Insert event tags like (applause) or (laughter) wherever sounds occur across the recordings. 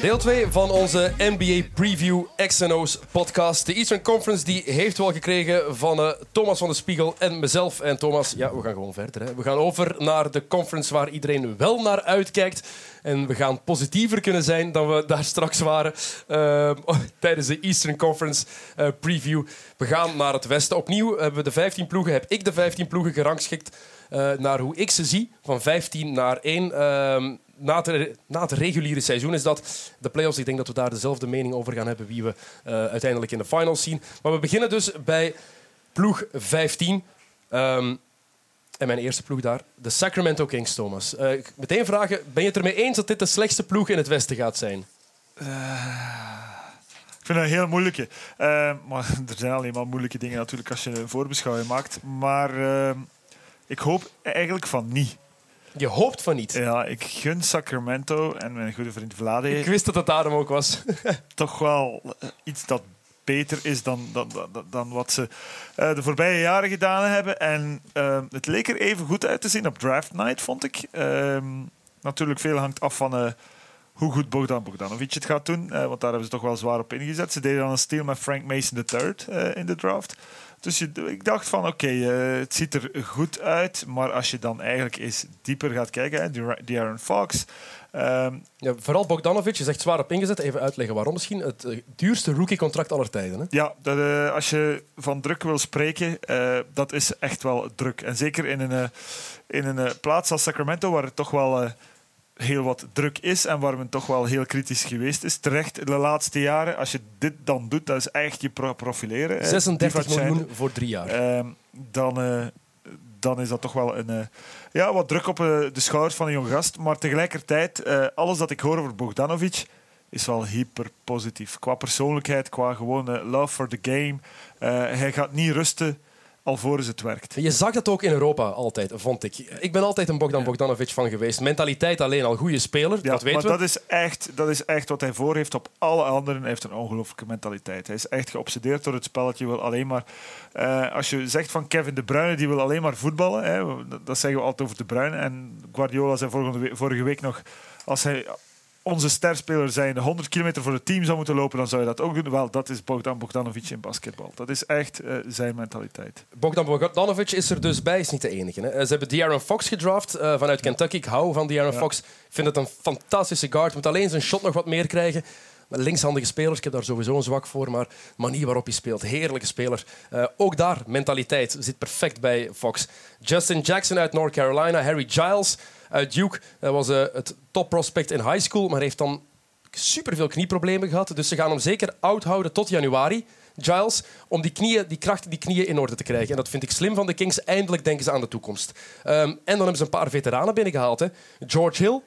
Deel 2 van onze NBA Preview XNO's podcast. De Eastern Conference die heeft wel gekregen van eh, Thomas van de Spiegel en mezelf. En Thomas, ja, we gaan gewoon verder. Hè. We gaan over naar de conference waar iedereen wel naar uitkijkt. En we gaan positiever kunnen zijn dan we daar straks waren eh, tijdens de Eastern Conference eh, Preview. We gaan naar het westen. Opnieuw hebben we de 15 ploegen. Heb ik de 15 ploegen gerangschikt naar hoe ik ze zie. Van 15 naar 1 na het, na het reguliere seizoen is dat. De playoffs, ik denk dat we daar dezelfde mening over gaan hebben wie we uh, uiteindelijk in de finals zien. Maar we beginnen dus bij ploeg 15. Um, en mijn eerste ploeg daar, de Sacramento Kings, Thomas. Uh, meteen vragen, ben je het ermee eens dat dit de slechtste ploeg in het Westen gaat zijn? Uh, ik vind dat een heel moeilijke. Uh, maar (laughs) er zijn alleen maar moeilijke dingen natuurlijk als je een voorbeschouwing maakt. Maar ik hoop eigenlijk van niet. Je hoopt van niet. Ja, ik gun Sacramento en mijn goede vriend Vlade. Ik wist dat het daarom ook was. (laughs) toch wel iets dat beter is dan, dan, dan, dan wat ze uh, de voorbije jaren gedaan hebben. En uh, het leek er even goed uit te zien op draft night, vond ik. Uh, natuurlijk, veel hangt af van hoe goed Bogdan Bogdanovic het gaat doen. want daar hebben ze toch wel zwaar op ingezet. Ze deden dan een steal met Frank Mason III in de draft. Dus je, ik dacht van oké, okay, uh, het ziet er goed uit. Maar als je dan eigenlijk eens dieper gaat kijken, die Aaron Fox. Um, ja, vooral Bogdanovic is echt zwaar op ingezet. Even uitleggen waarom misschien. Het uh, duurste rookie-contract aller tijden. Hè? Ja, dat, uh, als je van druk wil spreken, dat is echt wel druk. En zeker in een, in een plaats als Sacramento, waar het toch wel heel wat druk is en waar men toch wel heel kritisch geweest is. Terecht de laatste jaren, als je dit dan doet, dat is echt je profileren. 36 miljoen voor drie jaar. Uh, dan, uh, dan is dat toch wel een, uh, ja, wat druk op uh, de schouders van een jong gast. Maar tegelijkertijd, alles dat ik hoor over Bogdanovic is wel hyper positief. Qua persoonlijkheid, qua gewoon love for the game. hij gaat niet rusten alvorens het werkt. Je zag dat ook in Europa altijd, vond ik. Ik ben altijd een Bogdan Bogdanovic van geweest. Mentaliteit alleen al, goede speler, ja, dat weten maar we. Dat is, echt, dat is echt wat hij voor heeft op alle anderen. Hij heeft een ongelooflijke mentaliteit. Hij is echt geobsedeerd door het spelletje. Wil alleen maar, uh, als je zegt van Kevin De Bruyne, die wil alleen maar voetballen. Hè, dat zeggen we altijd over De Bruyne. En Guardiola zei vorige, vorige week nog... Als hij onze sterspeler zijn 100 kilometer voor het team zou moeten lopen, dan zou je dat ook doen. Wel, dat is Bogdan Bogdanovic in basketbal. Dat is echt uh, zijn mentaliteit. Bogdan Bogdanovic is er dus bij, is niet de enige. Hè. Ze hebben De'Aaron Fox gedraft uh, vanuit Kentucky. Ik hou van De'Aaron ja. Fox. Ik vind het een fantastische guard. Moet alleen zijn shot nog wat meer krijgen. Linkshandige spelers, ik heb daar sowieso een zwak voor, maar de manier waarop hij speelt, heerlijke speler. Uh, ook daar, mentaliteit, zit perfect bij Fox. Justin Jackson uit North Carolina, Harry Giles uit Duke. Dat was uh, het top prospect in high school, maar heeft dan superveel knieproblemen gehad. Dus ze gaan hem zeker oud houden tot januari. Giles, om die, knieën, die kracht die knieën in orde te krijgen. En dat vind ik slim van de Kings. Eindelijk denken ze aan de toekomst. Um, en dan hebben ze een paar veteranen binnengehaald. Hè. George Hill,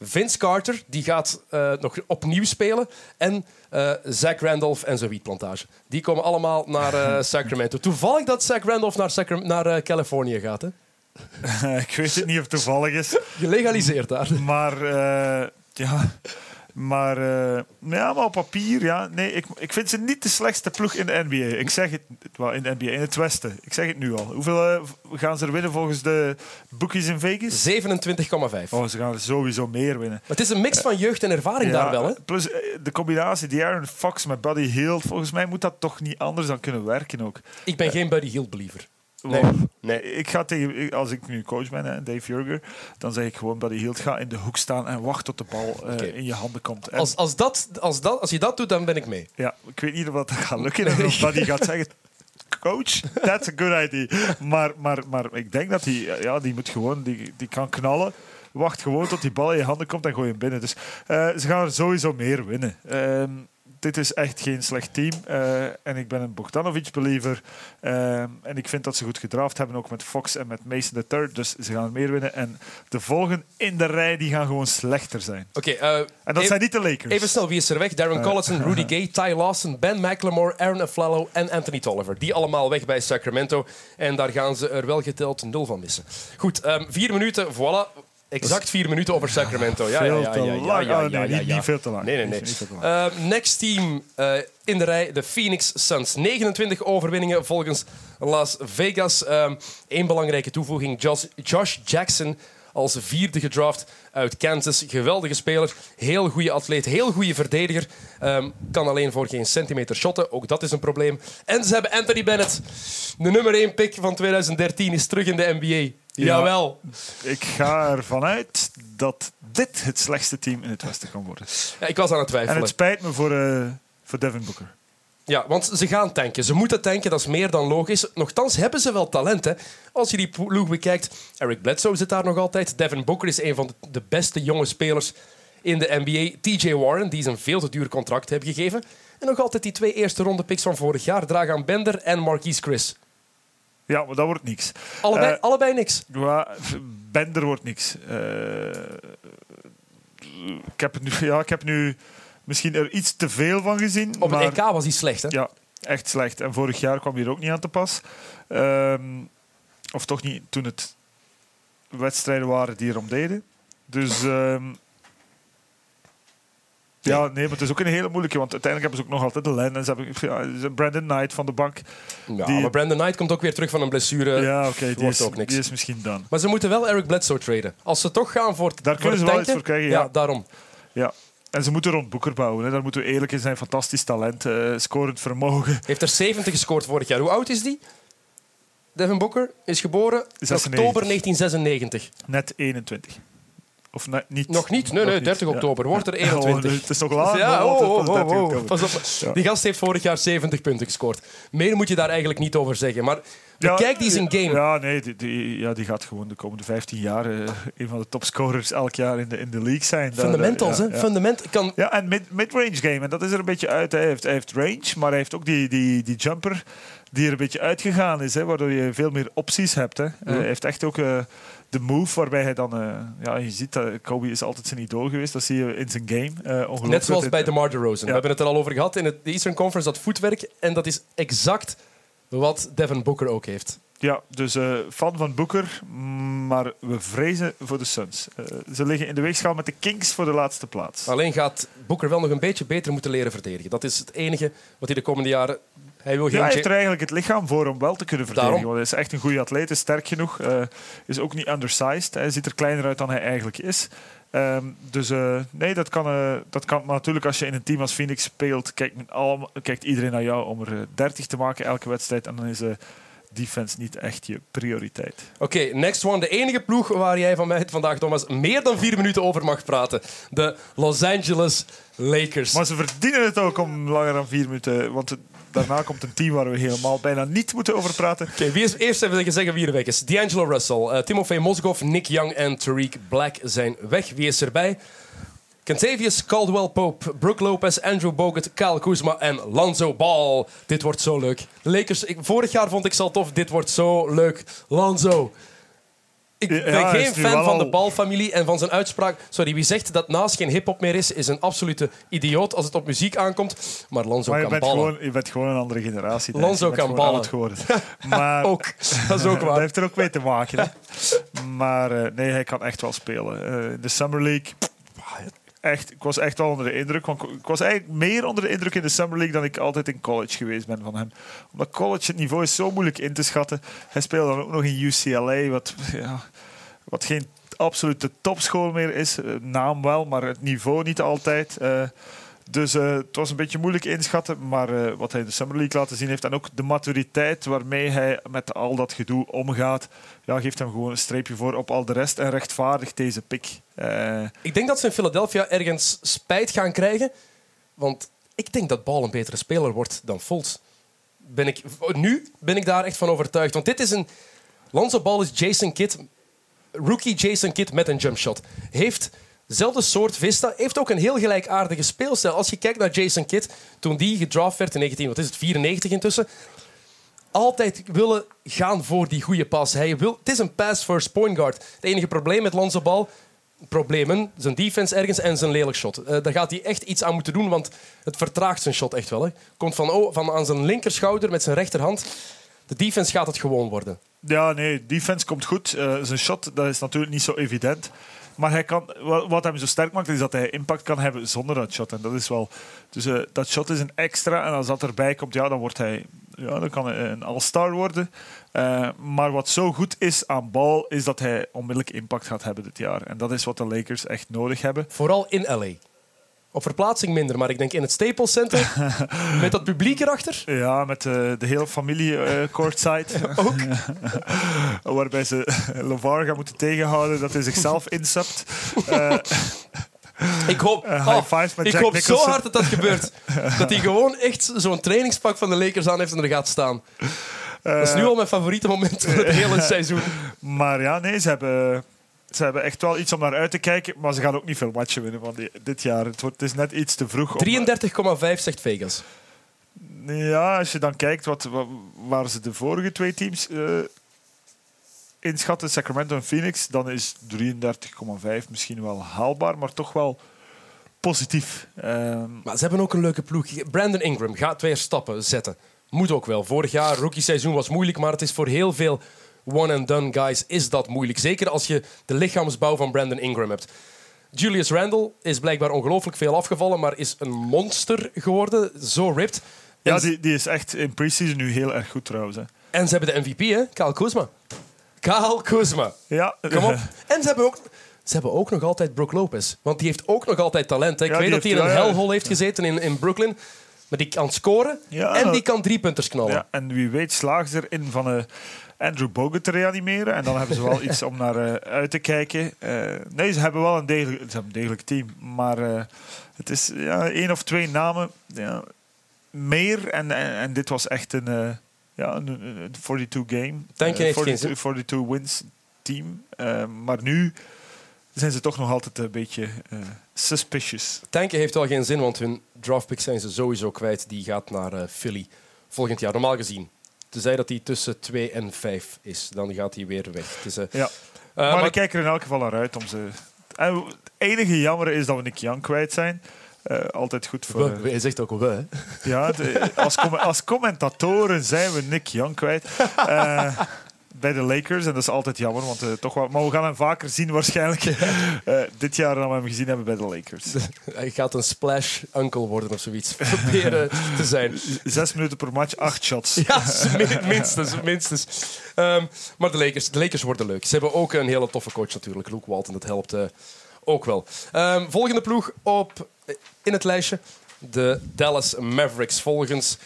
Vince Carter, die gaat uh, nog opnieuw spelen. En uh, Zach Randolph en zijn wietplantage. Die komen allemaal naar uh, (laughs) Sacramento. Toevallig dat Zach Randolph naar, Sacra naar Californië gaat. Hè? (laughs) ik weet het niet of het toevallig is. Gelegaliseerd daar. Maar uh, ja, maar, uh, ja, maar op papier, ja. Nee, ik, ik vind ze niet de slechtste ploeg in de NBA. Ik zeg het, in de NBA, in het Westen. Ik zeg het nu al. Hoeveel uh, gaan ze er winnen volgens de bookies in Vegas? 27,5. Oh, ze gaan sowieso meer winnen. Maar het is een mix van jeugd en ervaring daar wel, hè? Plus de combinatie die Aaron Fox met Buddy Hield, volgens mij moet dat toch niet anders dan kunnen werken ook. Ik ben geen Buddy Hield believer. Nee. nee. Ik ga tegen, als ik nu coach ben, hè, Dave Jurger, dan zeg ik gewoon dat hij hield. Ga in de hoek staan en wacht tot de bal uh, in je handen komt. En als, als, dat, als, dat, als je dat doet, dan ben ik mee. Ja, ik weet niet of dat gaat lukken. Nee. Of dat hij gaat zeggen, coach, that's a good idea. Maar, maar, maar ik denk dat hij, ja, die moet gewoon, die, die kan knallen. wacht gewoon tot die bal in je handen komt en gooi hem binnen. Dus eh, ze gaan er sowieso meer winnen. Ehm, dit is echt geen slecht team. eh, en ik ben een Bogdanovic-believer. Ehm, en ik vind dat ze goed gedraft hebben, ook met Fox en met Mason III. Dus ze gaan er meer winnen. En de volgen in de rij die gaan gewoon slechter zijn. Oké, eh, En dat zijn niet de Lakers. Even snel, wie is er weg? Darren Collison, Rudy Gay, Ty Lawson, Ben McLemore, Aaron Aflalo en Anthony Tolliver. Die allemaal weg bij Sacramento. En daar gaan ze er wel geteld nul van missen. Goed, ehm, vier minuten, voilà. Exact vier minuten over Sacramento. Ja, ja, veel ja, te ja, ja, ja, niet- veel te lang. Nee, nee, nee. Niet- niet veel te lang. Eh, next team eh, in de rij, de Phoenix Suns. 29 overwinningen volgens Las Vegas. Eén belangrijke toevoeging, Josh Jackson als vierde gedraft uit Kansas. Geweldige speler, heel goede atleet, heel goede verdediger. Ehm, kan alleen voor geen centimeter shotten, ook dat is een probleem. En ze hebben Anthony Bennett. De nummer 1 pick van 2013 is terug in de NBA. Jawel. Ik ga ervan uit dat dit het slechtste team in het Westen kan worden. Ja, ik was aan het En twijfelen. het spijt me voor, eh, voor Devin Booker. Ja, want ze gaan tanken. Ze moeten tanken, dat is meer dan logisch. Nochtans hebben ze wel talent. Hè. Als je die ploeg bekijkt, Eric Bledsoe zit daar nog altijd. Devin Booker is een van de, beste jonge spelers in de NBA. TJ Warren, die ze een veel te duur contract hebben gegeven. En nog altijd die twee eerste ronde picks van vorig jaar. Dragan Bender en Marquise Chris. Ja, maar dat wordt niks. Allebei, Eh, allebei niks. Bender wordt niks. Eh, ik, heb nu, ja, ik heb nu misschien er iets te veel van gezien. Op maar, het EK was hij slecht. Hè? Ja, echt slecht. En vorig jaar kwam hij er ook niet aan te pas. Ehm, of toch niet toen het wedstrijden waren die erom deden. Dus ehm, ja, nee, maar het is ook een hele moeilijke. Want uiteindelijk hebben ze ook nog altijd de lijn. En ze hebben ja, Brandon Knight van de bank. Ja, Die- maar Brandon Knight komt ook weer terug van een blessure. ja, oké, die, is- ook niks. die is misschien dan. Maar ze moeten wel Eric Bledsoe traden. Als ze toch gaan voor het Daar kunnen ze wel tanken, iets voor krijgen, ja. daarom. Ja. En ze moeten rond Boeker bouwen. Hè. Daar moeten we eerlijk in zijn. Fantastisch talent, eh, scorend vermogen. Heeft er 70 gescoord vorig jaar. Hoe oud is die? Devin Booker is geboren in 96. oktober 1996. Net 21. Of niet? Nog niet? Nee, nee, niet. 30 Ja. oktober. Wordt er (laughs) Oh, 21. het is nog laat. ja, oh, oh, pas 30 oh, oh. Pas op. Die gast heeft vorig jaar 70 punten gescoord. Meer moet je daar eigenlijk niet over zeggen. Maar Ja, bekijk die zijn game. Ja, nee, die, die- ja, die gaat gewoon de komende 15 jaar eh, een van de topscorers elk jaar in de, in de league zijn. Fundamentals, ja, hè? ja. Fundament kan... Ja, en mid- mid-range game. En dat is er een beetje uit. hè. Hij heeft, hij heeft range, maar hij heeft ook die, die, die jumper die er een beetje uitgegaan is. Hè, waardoor je veel meer opties hebt. Hè. Eh, hij heeft echt ook eh, de move waarbij hij dan... eh, ja, je ziet, dat Kobe is altijd zijn idool geweest. Dat zie je in zijn game. Eh, ongelooflijk. Net zoals bij DeMar DeRozan. We Ja. hebben het er al over gehad in het, de Eastern Conference, dat voetwerk. En dat is exact wat Devin Booker ook heeft. Ja, dus eh, fan van Booker, maar we vrezen voor de Suns. Eh, ze liggen in de weegschaal met de Kings voor de laatste plaats. Alleen gaat Booker wel nog een beetje beter moeten leren verdedigen. Dat is het enige wat hij de komende jaren... Hij wil Ja, hij heeft er eigenlijk het lichaam voor om wel te kunnen verdedigen. Daarom. Want hij is echt een goede atleet, is sterk genoeg. eh, is ook niet undersized. Hij ziet er kleiner uit dan hij eigenlijk is. Ehm, dus eh, nee, dat kan, eh, dat kan. Maar natuurlijk, als je in een team als Phoenix speelt, kijkt, kijkt iedereen naar jou om er eh, 30 te maken elke wedstrijd. En dan is eh defense niet echt je prioriteit. Oké, next one. De enige ploeg waar jij van mij vandaag, Thomas, meer dan vier minuten over mag praten. De Los Angeles Lakers. Maar ze verdienen het ook om langer dan vier minuten. Want het- daarna komt een team waar we helemaal bijna niet moeten over praten. Oké, wie is eerst even zeggen wie er weg is? D'Angelo Russell, uh, Timofey Mozgov, Nick Young en Tariq Black zijn weg. Wie is erbij? Kentavious Caldwell Pope, Brooke Lopez, Andrew Bogut, Kyle Kuzma en Lonzo Ball. Dit wordt zo leuk. Lakers, ik, vorig jaar vond ik ze al tof. Dit wordt zo leuk. Lonzo. Ik ben geen fan van de al- Ball-familie en van zijn uitspraak. Sorry, wie zegt dat naast geen hip-hop meer is, is een absolute idioot als het op muziek aankomt. Maar Lonzo Maar je kan ballen. gewoon, je bent gewoon een andere generatie. Lonzo. Je kan ballen. geworden. (laughs) Maar, Ook. Dat is ook (laughs) Dat waar. heeft er ook mee te maken. Hè. Maar eh, nee, hij kan echt wel spelen. Eh, de Summer League, echt, ik was echt wel onder de indruk. Want ik was eigenlijk meer onder de indruk in de Summer League dan ik altijd in college geweest ben van hem. Omdat college het niveau is zo moeilijk in te schatten. Hij speelde dan ook nog in UCLA, wat, ja, wat geen absolute topschool meer is. Eh, naam wel, maar het niveau niet altijd. Eh, dus eh, het was een beetje moeilijk inschatten, maar eh, wat hij in de Summer League laten zien heeft en ook de maturiteit waarmee hij met al dat gedoe omgaat, ja, geeft hem gewoon een streepje voor op al de rest en rechtvaardigt deze pick. Eh, Ik denk dat ze in Philadelphia ergens spijt gaan krijgen. Want ik denk dat Ball een betere speler wordt dan Fultz. Ben ik, nu ben ik daar echt van overtuigd. Want dit is een... Lonzo Ball is Jason Kidd rookie Jason Kidd met een jumpshot. Heeft dezelfde soort vista. Heeft ook een heel gelijkaardige speelstijl. Als je kijkt naar Jason Kidd, toen die gedraft werd in 19, wat is het, 94 intussen. Altijd willen gaan voor die goede pas. Hij wil, het is een pass-first point guard. Het enige probleem met Lonzo Ball problemen. Zijn defense ergens en zijn lelijk shot. Eh, daar gaat hij echt iets aan moeten doen, want het vertraagt zijn shot echt wel. Hè. Komt van, oh, van aan zijn linkerschouder met zijn rechterhand. De defense gaat het gewoon worden. Ja, nee, defense komt goed. Eh, zijn shot dat is natuurlijk niet zo evident. Maar hij kan, wat, hem zo sterk maakt, is dat hij impact kan hebben zonder dat shot. En dat is wel. Dus eh, dat shot is een extra. En als dat erbij komt, ja, dan wordt hij. Ja, dan kan hij een all-star worden. Uh, maar wat zo goed is aan bal, is dat hij onmiddellijk impact gaat hebben dit jaar. En dat is wat de Lakers echt nodig hebben. Vooral in LA. Op verplaatsing minder, maar ik denk in het Staples Center. (laughs) met dat publiek erachter. Ja, met uh, de hele familie uh, courtside. (laughs) Ook. (laughs) Waarbij ze LeVar gaan moeten tegenhouden dat hij zichzelf insapt. Uh, ik hoop, oh, ik hoop zo hard dat dat gebeurt. dat hij gewoon echt zo'n trainingspak van de Lakers aan heeft en er gaat staan. dat is nu al mijn favoriete moment van het hele seizoen. Maar ja, nee, ze hebben ze hebben echt wel iets om naar uit te kijken, maar ze gaan ook niet veel matchen winnen van dit jaar. Het, wordt, het is net iets te vroeg. 33,5 zegt Vegas. Ja, als je dan kijkt wat, waar ze de vorige twee teams uh, inschatten, Sacramento en Phoenix, dan is 33,5 misschien wel haalbaar, maar toch wel positief. Um, maar ze hebben ook een leuke ploeg. Brandon Ingram gaat weer stappen zetten. Moet ook wel. Vorig jaar, rookie seizoen was moeilijk, maar het is voor heel veel one-and-done guys is dat moeilijk. Zeker als je de lichaamsbouw van Brandon Ingram hebt. Julius Randle is blijkbaar ongelooflijk veel afgevallen, maar is een monster geworden. Zo ripped. Ja, die, die is echt in preseason nu heel erg goed trouwens. Hè. En ze hebben de MVP, hè? Kyle Kuzma. Kyle Kuzma. Ja. Kom op. (laughs) En ze hebben ook... Ze hebben ook nog altijd Brook Lopez. Want die heeft ook nog altijd talent. Hè. Ik weet dat hij in een ja, hellhole heeft gezeten in, in Brooklyn. Maar die kan scoren en die kan drie punters knallen. Ja, en wie weet slagen ze erin van... een Andrew Bogut te reanimeren. En dan hebben ze wel (laughs) iets om naar uh, uit te kijken. Uh, nee, ze hebben wel een degelijk, ze hebben een degelijk team. Maar het is ja, één of twee namen ja, meer. En, en, en, dit was echt een, ja, een, een 42 game. Denk je 42, 42 wins team. maar nu zijn ze toch nog altijd een beetje suspicious. Tanken heeft wel geen zin, want hun draftpicks zijn ze sowieso kwijt. Die gaat naar Philly volgend jaar, normaal gezien. Tenzij dat hij tussen 2 en 5 is, dan gaat hij weer weg. Dus, uh, ja. Uh, maar, maar, ik kijk er in elk geval naar uit om ze. En het enige jammer is dat we Nick Young kwijt zijn. Uh, altijd goed voor. We, hij zegt ook we. Hè? Ja, de, als, com als, commentatoren zijn we Nick Young kwijt. (laughs) bij de Lakers. En dat is altijd jammer, want uh, toch wel, maar we gaan hem vaker zien waarschijnlijk uh, (laughs) dit jaar dan we hem gezien hebben bij de Lakers. (laughs) Hij gaat een splash uncle worden of zoiets. (laughs) Proberen te zijn. Zes minuten per match, acht shots. Ja, minstens. minstens. Um, maar de Lakers, de Lakers worden leuk. Ze hebben ook een hele toffe coach natuurlijk. Luke Walton, dat helpt uh, ook wel. Um, volgende ploeg op, in het lijstje. De Dallas Mavericks. Volgens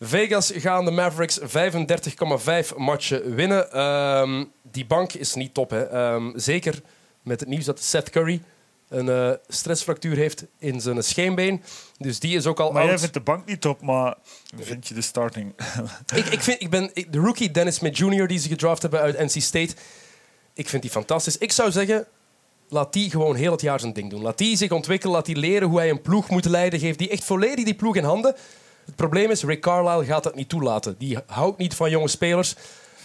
Vegas gaan de Mavericks 35,5 matchen winnen. Um, die bank is niet top. Hè. Um, zeker met het nieuws dat Seth Curry een uh, stressfractuur heeft in zijn scheenbeen. Dus die is ook al maar out. jij vindt de bank niet top, maar vind je de starting? ik, ik, vind, ik ben de rookie Dennis Smith Jr. die ze gedraft hebben uit NC State. Ik vind die fantastisch. Ik zou zeggen, laat die gewoon heel het jaar zijn ding doen. Laat die zich ontwikkelen, laat die leren hoe hij een ploeg moet leiden. Geef die echt volledig die ploeg in handen. Het probleem is, Rick Carlisle gaat dat niet toelaten. Die houdt niet van jonge spelers.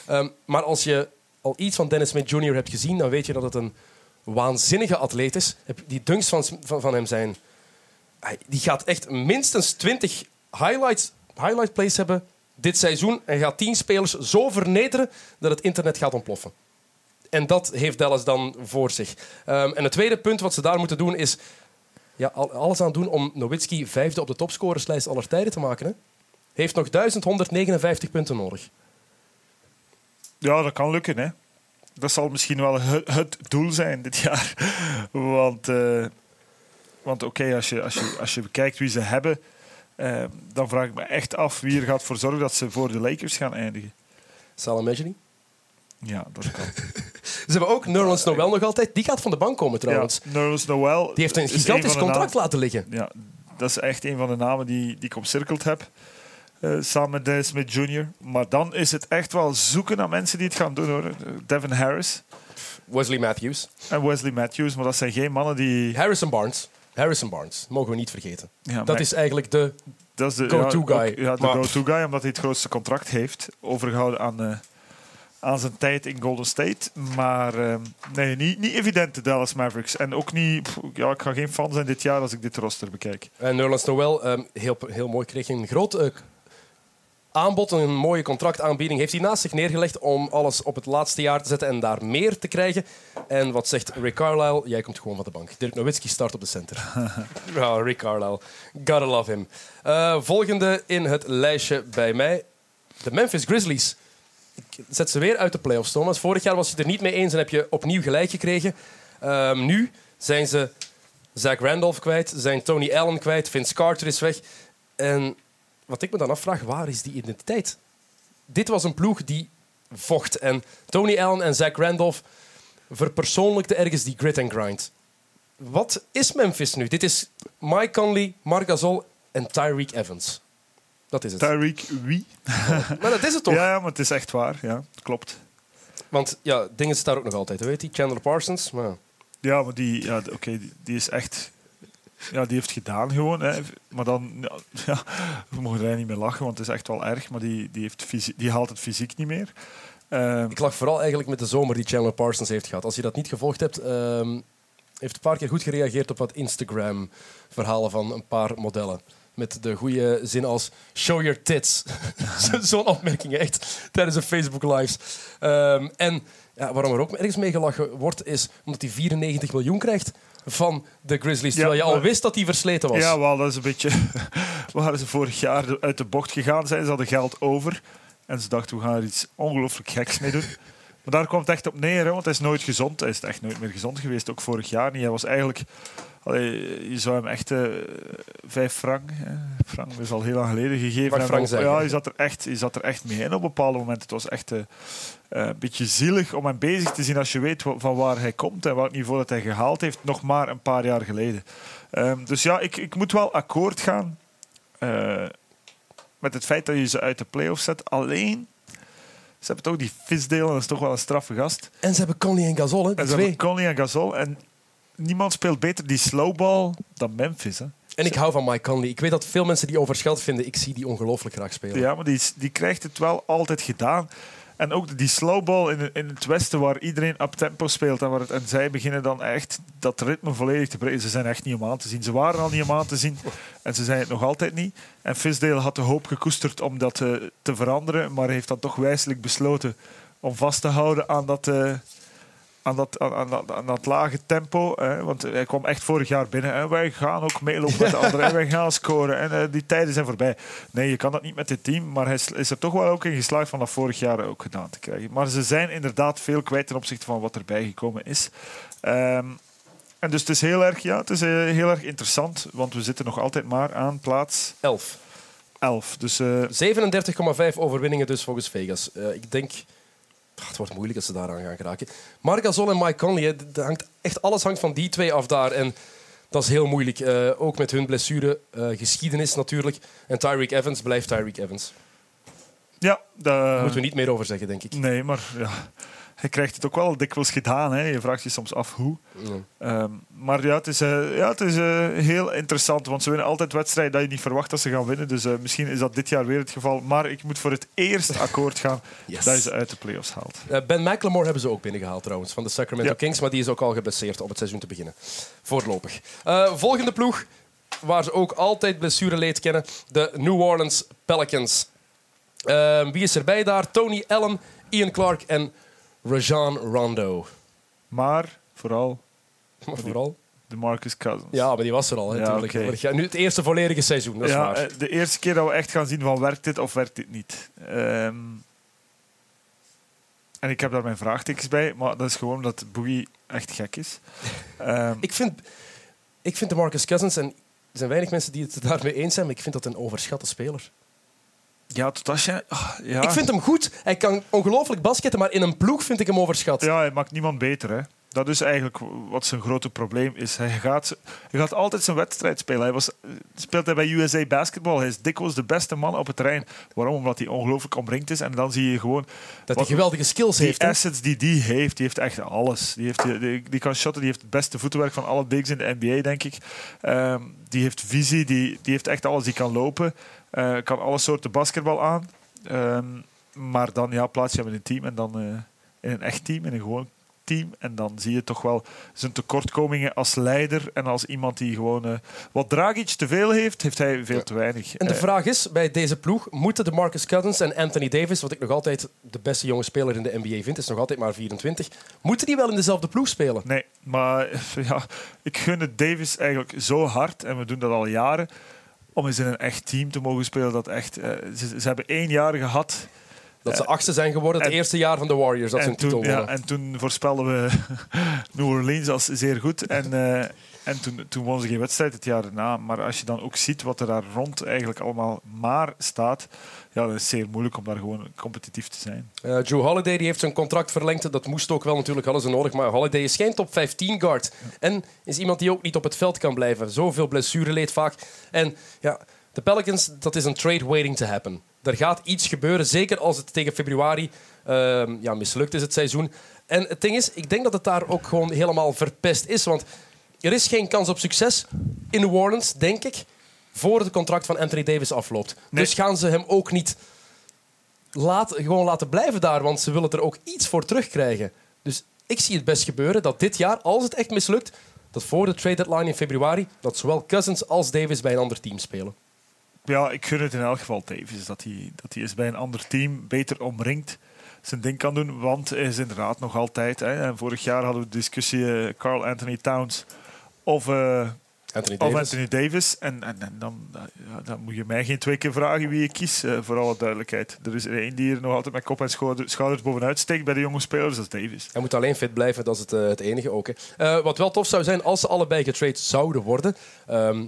Um, maar als je al iets van Dennis Smith Jr. hebt gezien, dan weet je dat het een waanzinnige atleet is. Die dunks van, van, hem zijn... Die gaat echt minstens 20 highlights, highlight plays hebben dit seizoen en gaat 10 spelers zo vernederen dat het internet gaat ontploffen. En dat heeft Dallas dan voor zich. Um, en het tweede punt wat ze daar moeten doen is ja, alles aan doen om Nowitzki vijfde op de topscorerslijst aller tijden te maken. Hè? Heeft nog 1159 punten nodig. Ja, dat kan lukken. Hè. Dat zal misschien wel het, doel zijn dit jaar. Want, uh, want oké, als, je, als, je, als je bekijkt wie ze hebben, uh, dan vraag ik me echt af wie er gaat voor zorgen dat ze voor de Lakers gaan eindigen. Salah Mejani? Ja, dat kan. (laughs) Ze hebben ook Nerlens Noel nog altijd. Die gaat van de bank komen trouwens. Ja, Nerlens Noel. Die heeft een gigantisch contract laten liggen. Ja, dat is echt een van de namen die, die ik omcirkeld heb. Eh, samen met Dennis Smith Jr. Maar dan is het echt wel zoeken naar mensen die het gaan doen hoor. Devin Harris Wesley Matthews. en Wesley Matthews. Maar dat zijn geen mannen die. Harrison Barnes. Harrison Barnes, mogen we niet vergeten. Ja, dat is eigenlijk de... Go-to ja, guy. ook- Ja, de go-to guy, omdat hij het grootste contract heeft overgehouden aan, eh, aan zijn tijd in Golden State. Maar eh, nee, niet, niet evident de Dallas Mavericks. En ook niet, pff, ja, ik ga geen fan zijn dit jaar als ik dit roster bekijk. En Nerlens Noel, ehm, heel, heel mooi, kreeg een groot eh, aanbod, een mooie contractaanbieding. Heeft hij naast zich neergelegd om alles op het laatste jaar te zetten en daar meer te krijgen. En wat zegt Rick Carlisle? Jij komt gewoon van de bank. Dirk Nowitzki start op de center. (laughs) ja, Rick Carlisle. Gotta love him. Eh, volgende in het lijstje bij mij. De Memphis Grizzlies. Ik zet ze weer uit de playoffs. Vorig jaar was je er niet mee eens en heb je opnieuw gelijk gekregen. Ehm, nu zijn ze Zach Randolph kwijt, zijn Tony Allen kwijt, Vince Carter is weg. En wat ik me dan afvraag, waar is die identiteit? Dit was een ploeg die vocht. En Tony Allen en Zach Randolph verpersoonlijkten ergens die grit and grind. Wat is Memphis nu? Dit is Mike Conley, Marc Gasol en Tyreek Evans. Dat is het. Tyreek wie? (laughs) maar dat is het toch? Ja, maar het is echt waar. Ja, klopt. Want ja, dingen daar ook nog altijd, weet je? Chandler Parsons. Maar Ja, maar die, ja, oké, die, die is echt... Ja, die heeft gedaan gewoon. Hè. Maar dan... ja, (laughs) we mogen er niet meer lachen, want het is echt wel erg. Maar die, die, heeft die haalt het fysiek niet meer. Ehm, ik lag vooral eigenlijk met de zomer die Chandler Parsons heeft gehad. Als je dat niet gevolgd hebt, ehm, heeft een paar keer goed gereageerd op wat Instagram-verhalen van een paar modellen. Met de goede zin als show your tits. (laughs) Zo- Zo'n opmerking echt tijdens de Facebook lives. Ehm, en ja, waarom er ook ergens mee gelachen wordt, is omdat hij 94 miljoen krijgt van de Grizzlies. Terwijl je al wist dat hij versleten was. Ja, wel, dat is een beetje... (laughs) waren ze vorig jaar uit de bocht gegaan zijn. Ze hadden geld over. En ze dachten, we gaan er iets ongelooflijk geks mee doen. Maar daar komt het echt op neer, hè, want hij is nooit gezond. Hij is echt nooit meer gezond geweest, ook vorig jaar niet. Hij was eigenlijk... allee, je zou hem echt eh, vijf frank... hè, frank is al heel lang geleden gegeven. Frank op-. Ja, je zat, er echt, je zat er echt mee in op bepaalde momenten. Het was echt eh, eh, een beetje zielig om hem bezig te zien als je weet van waar hij komt en welk niveau dat hij gehaald heeft, nog maar een paar jaar geleden. Ehm, dus ja, ik, ik moet wel akkoord gaan met het feit dat je ze uit de playoffs zet. Alleen, ze hebben toch die Fisdale, dat is toch wel een straffe gast. En ze hebben Conley en Gasol, hè, En ze twee. hebben Conley en Gasol. En niemand speelt beter die slowball dan Memphis. Hè. En ik hou van Mike Conley. Ik weet dat veel mensen die overscheld vinden. Ik zie die ongelooflijk graag spelen. Ja, maar die, die krijgt het wel altijd gedaan. En ook die slowball in, in het westen, waar iedereen up tempo speelt. En, waar het, en zij beginnen dan echt dat ritme volledig te breken. Ze zijn echt niet om aan te zien. Ze waren al niet om aan te zien. En ze zijn het nog altijd niet. En Fisdale had de hoop gekoesterd om dat eh, te veranderen. Maar heeft dan toch wijselijk besloten om vast te houden aan dat, eh, aan dat, aan, aan dat, aan dat lage tempo. Hè, want hij kwam echt vorig jaar binnen. En wij gaan ook meelopen met de (laughs) anderen. En wij gaan scoren. En eh, die tijden zijn voorbij. Nee, je kan dat niet met dit team. Maar hij is, er toch wel ook in geslaagd van dat vorig jaar ook gedaan te krijgen. Maar ze zijn inderdaad veel kwijt ten opzichte van wat erbij gekomen is. Ehm, en dus het is heel erg, ja, het is, eh, heel erg interessant. Want we zitten nog altijd maar aan plaats 11. 11. Dus eh, 37,5 overwinningen dus volgens Vegas. Eh, ik denk... Het wordt moeilijk als ze daaraan gaan geraken. Marc Gasol en Mike Conley, hè, dat hangt, echt alles hangt van die twee af daar. En dat is heel moeilijk. Eh, ook met hun blessure, eh, geschiedenis natuurlijk. En Tyreek Evans blijft Tyreek Evans. ja, daar Daar moeten we niet meer over zeggen, denk ik. Nee, maar ja, hij krijgt het ook wel dikwijls gedaan. Hè. Je vraagt je soms af hoe. Ehm, maar ja, het is, eh, ja, het is eh, heel interessant, want ze winnen altijd wedstrijden dat je niet verwacht dat ze gaan winnen. Dus eh, misschien is dat dit jaar weer het geval. Maar ik moet voor het eerst akkoord gaan (laughs) Yes. dat je ze uit de playoffs haalt. Eh, ben McLemore hebben ze ook binnengehaald trouwens, van de Sacramento Ja. Kings. Maar die is ook al geblesseerd op het seizoen te beginnen. Voorlopig. Eh, volgende ploeg, waar ze ook altijd blessureleed kennen. De New Orleans Pelicans. Eh, wie is erbij daar? Tony Allen, Ian Clark en Rajon Rondo. Maar vooral Maar vooral... de Marcus Cousins. Ja, maar die was er al. Hè, Ja, natuurlijk. oké. Vorig jaar. Nu het eerste volledige seizoen, dat is Ja, waar. eh, de eerste keer dat we echt gaan zien van werkt dit of werkt dit niet. Ehm, en ik heb daar mijn vraagtekens bij, maar dat is gewoon dat Boogie echt gek is. (laughs) Ehm, Ik vind, ik vind de Marcus Cousins, en er zijn weinig mensen die het daarmee eens zijn, maar ik vind dat een overschatte speler. Ja, tot als je... ah, ja. Ik vind hem goed. Hij kan ongelooflijk basketten, maar in een ploeg vind ik hem overschat. Ja, hij maakt niemand beter, hè. Dat is eigenlijk wat zijn grote probleem is. Hij gaat, hij gaat altijd zijn wedstrijd spelen. Hij was, speelt hij bij USA Basketball. Hij is dikwijls de beste man op het terrein. Waarom? Omdat hij ongelooflijk omringd is. En dan zie je gewoon... Dat hij geweldige skills die heeft. hè? assets die die heeft, die heeft echt alles. Die, heeft, die, die kan shotten, die heeft het beste voetenwerk van alle bigs in de NBA, denk ik. Ehm, die heeft visie, die, die heeft echt alles. Die kan lopen, eh, kan alle soorten basketbal aan. Ehm, maar dan ja, plaats je hem in een team en dan... eh, in een echt team, in een gewoon team. En dan zie je toch wel zijn tekortkomingen als leider en als iemand die gewoon... eh, wat Dragic te veel heeft, heeft hij veel te weinig. En de Eh, vraag is, bij deze ploeg, moeten de Marcus Cousins en Anthony Davis, wat ik nog altijd de beste jonge speler in de NBA vind, is nog altijd maar 24, moeten die wel in dezelfde ploeg spelen? Nee, maar (laughs) ja, ik gun het Davis eigenlijk zo hard, en we doen dat al jaren, om eens in een echt team te mogen spelen. Dat echt, eh, ze, ze hebben één jaar gehad. Dat ze achtste zijn geworden, het en- eerste jaar van de Warriors, dat ze en, een titel ja, en toen voorspelden we (laughs) New Orleans als zeer goed. En, eh, en toen, toen won ze geen wedstrijd het jaar daarna. Maar als je dan ook ziet wat er daar rond eigenlijk allemaal maar staat, ja, dan is zeer moeilijk om daar gewoon competitief te zijn. Eh, Drew Holiday die heeft zijn contract verlengd. Dat moest ook wel natuurlijk, ze nodig. Maar Holiday is geen top 15 guard. En is iemand die ook niet op het veld kan blijven. Zoveel blessureleed vaak. En ja, de Pelicans, dat is een trade waiting to happen. Er gaat iets gebeuren, zeker als het tegen februari ehm, ja, mislukt is het seizoen. En het ding is, ik denk dat het daar ook gewoon helemaal verpest is. Want er is geen kans op succes in New Orleans, denk ik, voor het contract van Anthony Davis afloopt. Nee. Dus gaan ze hem ook niet laat, gewoon laten blijven daar, want ze willen er ook iets voor terugkrijgen. Dus ik zie het best gebeuren dat dit jaar, als het echt mislukt, dat voor de trade deadline in februari, dat zowel Cousins als Davis bij een ander team spelen. Ja, ik gun het in elk geval Davis dat hij, dat hij is bij een ander team beter omringd zijn ding kan doen. Want hij is inderdaad nog altijd. Hè, en vorig jaar hadden we de discussie eh, Carl Anthony Towns of, eh, Anthony of Davis. Anthony Davis. En, en, en dan, ja, dan moet je mij geen twee keer vragen wie ik kies, eh, voor alle duidelijkheid. Er is er één die er nog altijd met kop en schouder- schouders bovenuit steekt bij de jonge spelers, dat is Davis. Hij moet alleen fit blijven, dat is het, het enige ook. hè. Wat wel tof zou zijn als ze allebei getrade zouden worden. Ehm,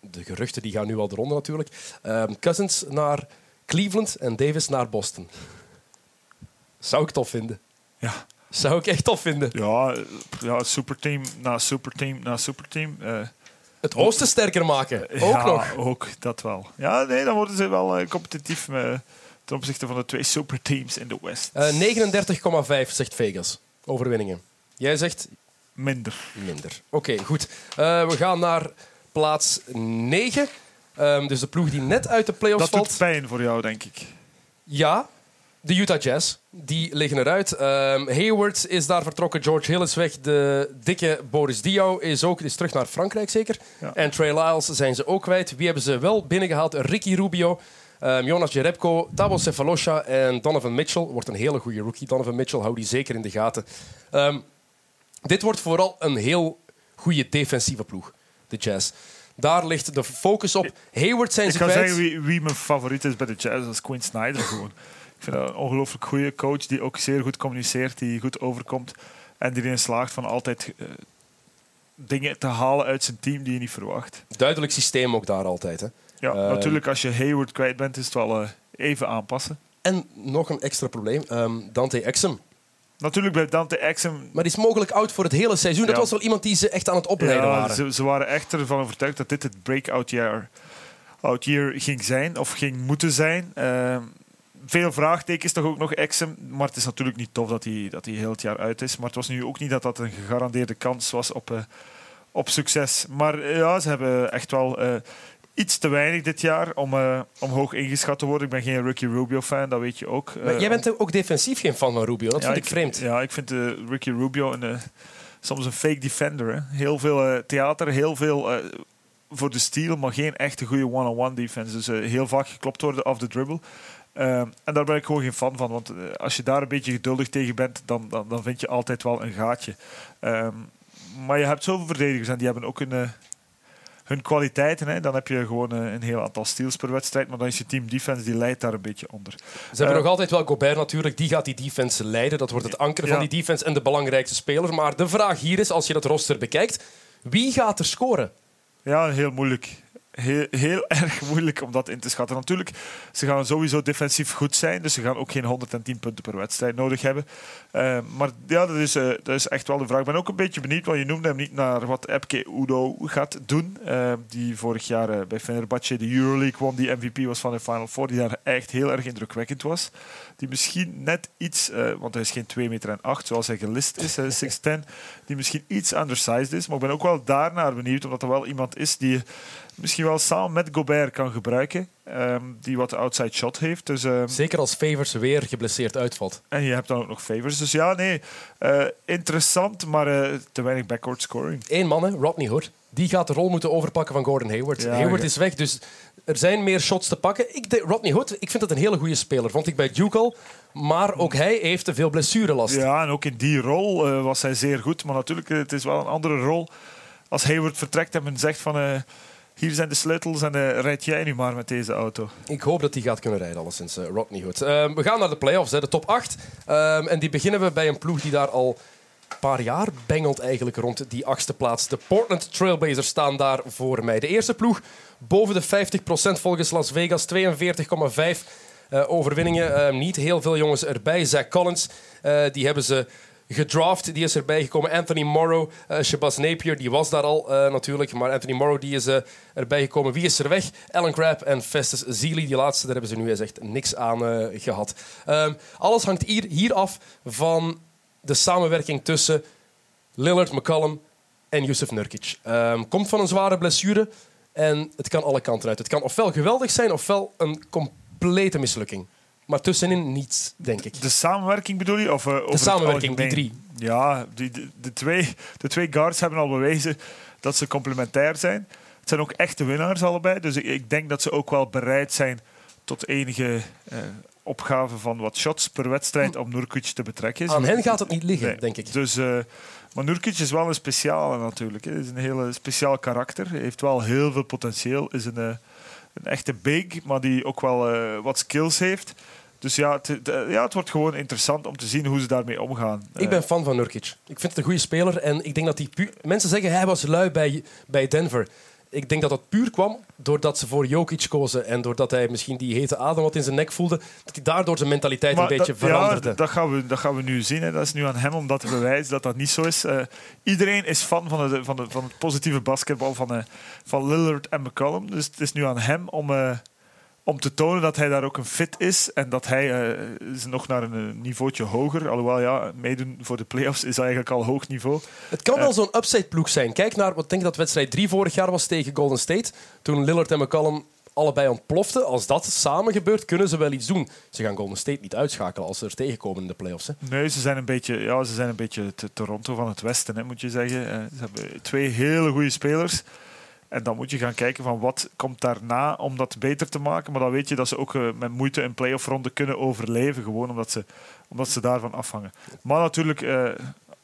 de geruchten die gaan nu al de ronde natuurlijk. Ehm, Cousins naar Cleveland en Davis naar Boston. Zou ik tof vinden. Ja, Zou ik echt tof vinden. ja, ja superteam na superteam na superteam. eh, Het oosten sterker maken. Ook ja, nog. ook dat wel. Ja, nee, dan worden ze wel eh, competitief eh, ten opzichte van de twee superteams in de West. Eh, 39,5 zegt Vegas. Overwinningen. Jij zegt Minder. minder. Oké, goed. We gaan naar plaats 9. Ehm, dus de ploeg die net uit de playoffs Dat valt. doet pijn voor jou, denk ik. Ja, de Utah Jazz. Die liggen eruit. Ehm, Hayward is daar vertrokken. George Hill is weg. De dikke Boris Diaw is ook is terug naar Frankrijk, zeker. Ja. En Trey Lyles zijn ze ook kwijt. Wie hebben ze wel binnengehaald? Ricky Rubio, ehm, Jonas Jerebko, Tabo Cephalosha en Donovan Mitchell. Wordt een hele goede rookie. Donovan Mitchell, hou die zeker in de gaten. Dit wordt vooral een heel goede defensieve ploeg, de Jazz. Daar ligt de focus op. Hayward zijn Ik ze ga kwijt. zeggen wie, wie mijn favoriet is bij de Jazz. Dat is Quinn Snyder gewoon. Ik vind dat een ongelooflijk goede coach die ook zeer goed communiceert, die goed overkomt en die erin slaagt van altijd eh, dingen te halen uit zijn team die je niet verwacht. Duidelijk systeem ook daar altijd. Hè. Ja, Ehm. natuurlijk als je Hayward kwijt bent is het wel eh, even aanpassen. En nog een extra probleem. ehm, Dante Exum. Natuurlijk blijft Dante Exum Maar die is mogelijk oud voor het hele seizoen. Dat was wel iemand die ze echt aan het opleiden Ja, waren. Ze, ze waren echt ervan overtuigd dat dit het breakout jaar out year ging zijn of ging moeten zijn. Ehm, veel vraagtekens toch ook nog Exum. Maar het is natuurlijk niet tof dat hij, dat hij heel het jaar uit is. Maar het was nu ook niet dat dat een gegarandeerde kans was op, eh, op succes. Maar eh, ja, ze hebben echt wel eh, iets te weinig dit jaar om, eh, om hoog ingeschat te worden. Ik ben geen Ricky Rubio fan, dat weet je ook. Maar Eh, jij bent ook defensief geen fan van Rubio. Dat ja, vind ik vreemd. Ja, ik vind eh, Ricky Rubio een, soms een fake defender. Hè. Heel veel theater, heel veel voor de steal, maar geen echte goede one-on-one defense. Dus heel vaak geklopt worden off the dribble. Eh, en daar ben ik gewoon geen fan van. Want als je daar een beetje geduldig tegen bent, dan, dan, dan vind je altijd wel een gaatje. Ehm, maar je hebt zoveel verdedigers en die hebben ook een, hun kwaliteiten. Hè. Dan heb je gewoon eh, een heel aantal steals per wedstrijd. Maar dan is je team defense, die leidt daar een beetje onder. Ze hebben Eh, nog altijd wel Gobert natuurlijk. Die gaat die defense leiden. Dat wordt het anker van die defense en de belangrijkste speler. Maar de vraag hier is, als je dat roster bekijkt, wie gaat er scoren? Ja, heel moeilijk. Heel, heel (laughs) erg moeilijk om dat in te schatten. Natuurlijk, ze gaan sowieso defensief goed zijn, dus ze gaan ook geen 110 punten per wedstrijd nodig hebben. Uh, maar ja, dat is, uh, dat is echt wel de vraag. Ik ben ook een beetje benieuwd, want je noemde hem niet naar wat Epke Udo gaat doen. Uh, die vorig jaar bij Fenerbahce de Euroleague won, die MVP was van de Final Four, die daar echt heel erg indrukwekkend was. Die misschien net iets, want hij is geen 2 meter en 8 zoals hij gelist is, 6'10, (laughs) die misschien iets undersized is. Maar ik ben ook wel daarnaar benieuwd, omdat er wel iemand is die misschien wel samen met Gobert kan gebruiken. Um, die wat outside shot heeft. Dus, um, Zeker als Favors weer geblesseerd uitvalt. En je hebt dan ook nog Favors. Dus ja, nee, uh, interessant, maar uh, te weinig backcourt scoring. Eén man, hè, Rodney Hood. Die gaat de rol moeten overpakken van Gordon Hayward. Ja, Hayward ja. is weg, dus er zijn meer shots te pakken. Ik de, Rodney Hood, ik vind dat een hele goede speler. Vond ik bij Duke al. Maar ook hij heeft te veel blessurelast. Ja, en ook in die rol uh, was hij zeer goed. Maar natuurlijk, het is wel een andere rol. Als Hayward vertrekt en men zegt van hier zijn de sleutels en uh, rijd jij nu maar met deze auto. Ik hoop dat hij gaat kunnen rijden, alleszins. Uh, Rodney Hood. Uh, we gaan naar de playoffs, hè, de top 8. Ehm, en die beginnen we bij een ploeg die daar al een paar jaar bengelt eigenlijk rond die achtste plaats. De Portland Trailblazers staan daar voor mij. De eerste ploeg boven de 50% volgens Las Vegas, 42,5 overwinningen. Ehm, niet heel veel jongens erbij. Zach Collins, die hebben ze gedraft. Die is erbij gekomen. Anthony Morrow, uh, Shabazz Napier, die was daar al uh, natuurlijk. Maar Anthony Morrow die is uh, erbij gekomen. Wie is er weg? Alan Crabb en Festus Zeely. Die laatste, daar hebben ze nu echt niks aan gehad. Um, alles hangt hier, af van de samenwerking tussen Lillard, McCallum en Yusuf Nurkic. Um, komt van een zware blessure en het kan alle kanten uit. Het kan ofwel geweldig zijn, ofwel een complete mislukking. Maar tussenin niets, denk ik. De samenwerking bedoel je? Of, uh, de samenwerking, die drie. Ja, die, de, de, twee, de twee guards hebben al bewezen dat ze complementair zijn. Het zijn ook echte winnaars allebei. Dus ik, ik denk dat ze ook wel bereid zijn tot enige uh, opgave van wat shots per wedstrijd om Nurkic te betrekken. Aan hen gaat het niet liggen, nee. denk ik. Dus, uh, maar Nurkic is wel een speciale natuurlijk. Hij is een hele speciaal karakter. Hij heeft wel heel veel potentieel. Is een, een echte big, maar die ook wel wat skills heeft. Dus ja het, ja, het wordt gewoon interessant om te zien hoe ze daarmee omgaan. Ik ben fan van Nurkic. Ik vind het een goede speler. En ik denk dat puur... Mensen zeggen hij was lui bij, bij Denver. Ik denk dat dat puur kwam doordat ze voor Jokic kozen. En doordat hij misschien die hete adem wat in zijn nek voelde. Dat hij daardoor zijn mentaliteit maar een beetje veranderde. Ja, dat gaan, we, dat gaan we nu zien. Hè. Dat is nu aan hem om dat te bewijzen dat dat niet zo is. Uh, iedereen is fan van, de, van, de, van het positieve basketbal van, uh, van Lillard en McCollum. Dus het is nu aan hem om... Uh, om te tonen dat hij daar ook een fit is en dat hij uh, is nog naar een uh, niveautje hoger. Alhoewel, ja, meedoen voor de playoffs is eigenlijk al hoog niveau. Het kan wel uh, zo'n upside ploeg zijn. Kijk naar, wat denk ik dat wedstrijd 3 vorig jaar was tegen Golden State. Toen Lillard en McCallum allebei ontploften. Als dat samen gebeurt, kunnen ze wel iets doen. Ze gaan Golden State niet uitschakelen als ze er tegenkomen in de playoffs. Hè. Nee, ze zijn een beetje, ja, ze zijn een beetje Toronto van het Westen, hè, moet je zeggen. ze hebben twee hele goede spelers. En dan moet je gaan kijken van wat komt daarna om dat beter te maken. Maar dan weet je dat ze ook uh, met moeite een play-off ronde kunnen overleven. Gewoon omdat ze, omdat ze daarvan afhangen. Maar natuurlijk uh,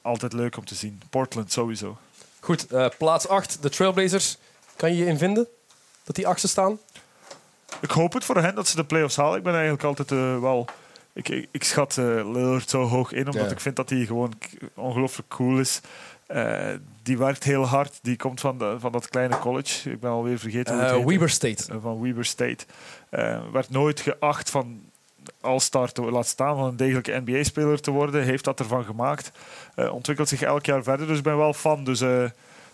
altijd leuk om te zien. Portland sowieso. Goed, uh, plaats 8, de Trailblazers. Kan je je in vinden dat die achtste staan? Ik hoop het voor hen dat ze de play-offs halen. Ik ben eigenlijk altijd wel... Ik, ik, ik schat Lillard zo hoog in, omdat ja. ik vind dat hij gewoon ongelooflijk cool is. Uh, die werkt heel hard. Die komt van, de, van dat kleine college. Ik ben alweer vergeten hoe het uh, Weber State. Uh, van Weber State. werd nooit geacht van All-Star te laten staan, van een degelijke NBA-speler te worden. Heeft dat ervan gemaakt. ontwikkelt zich elk jaar verder. Dus ik ben wel fan. Dus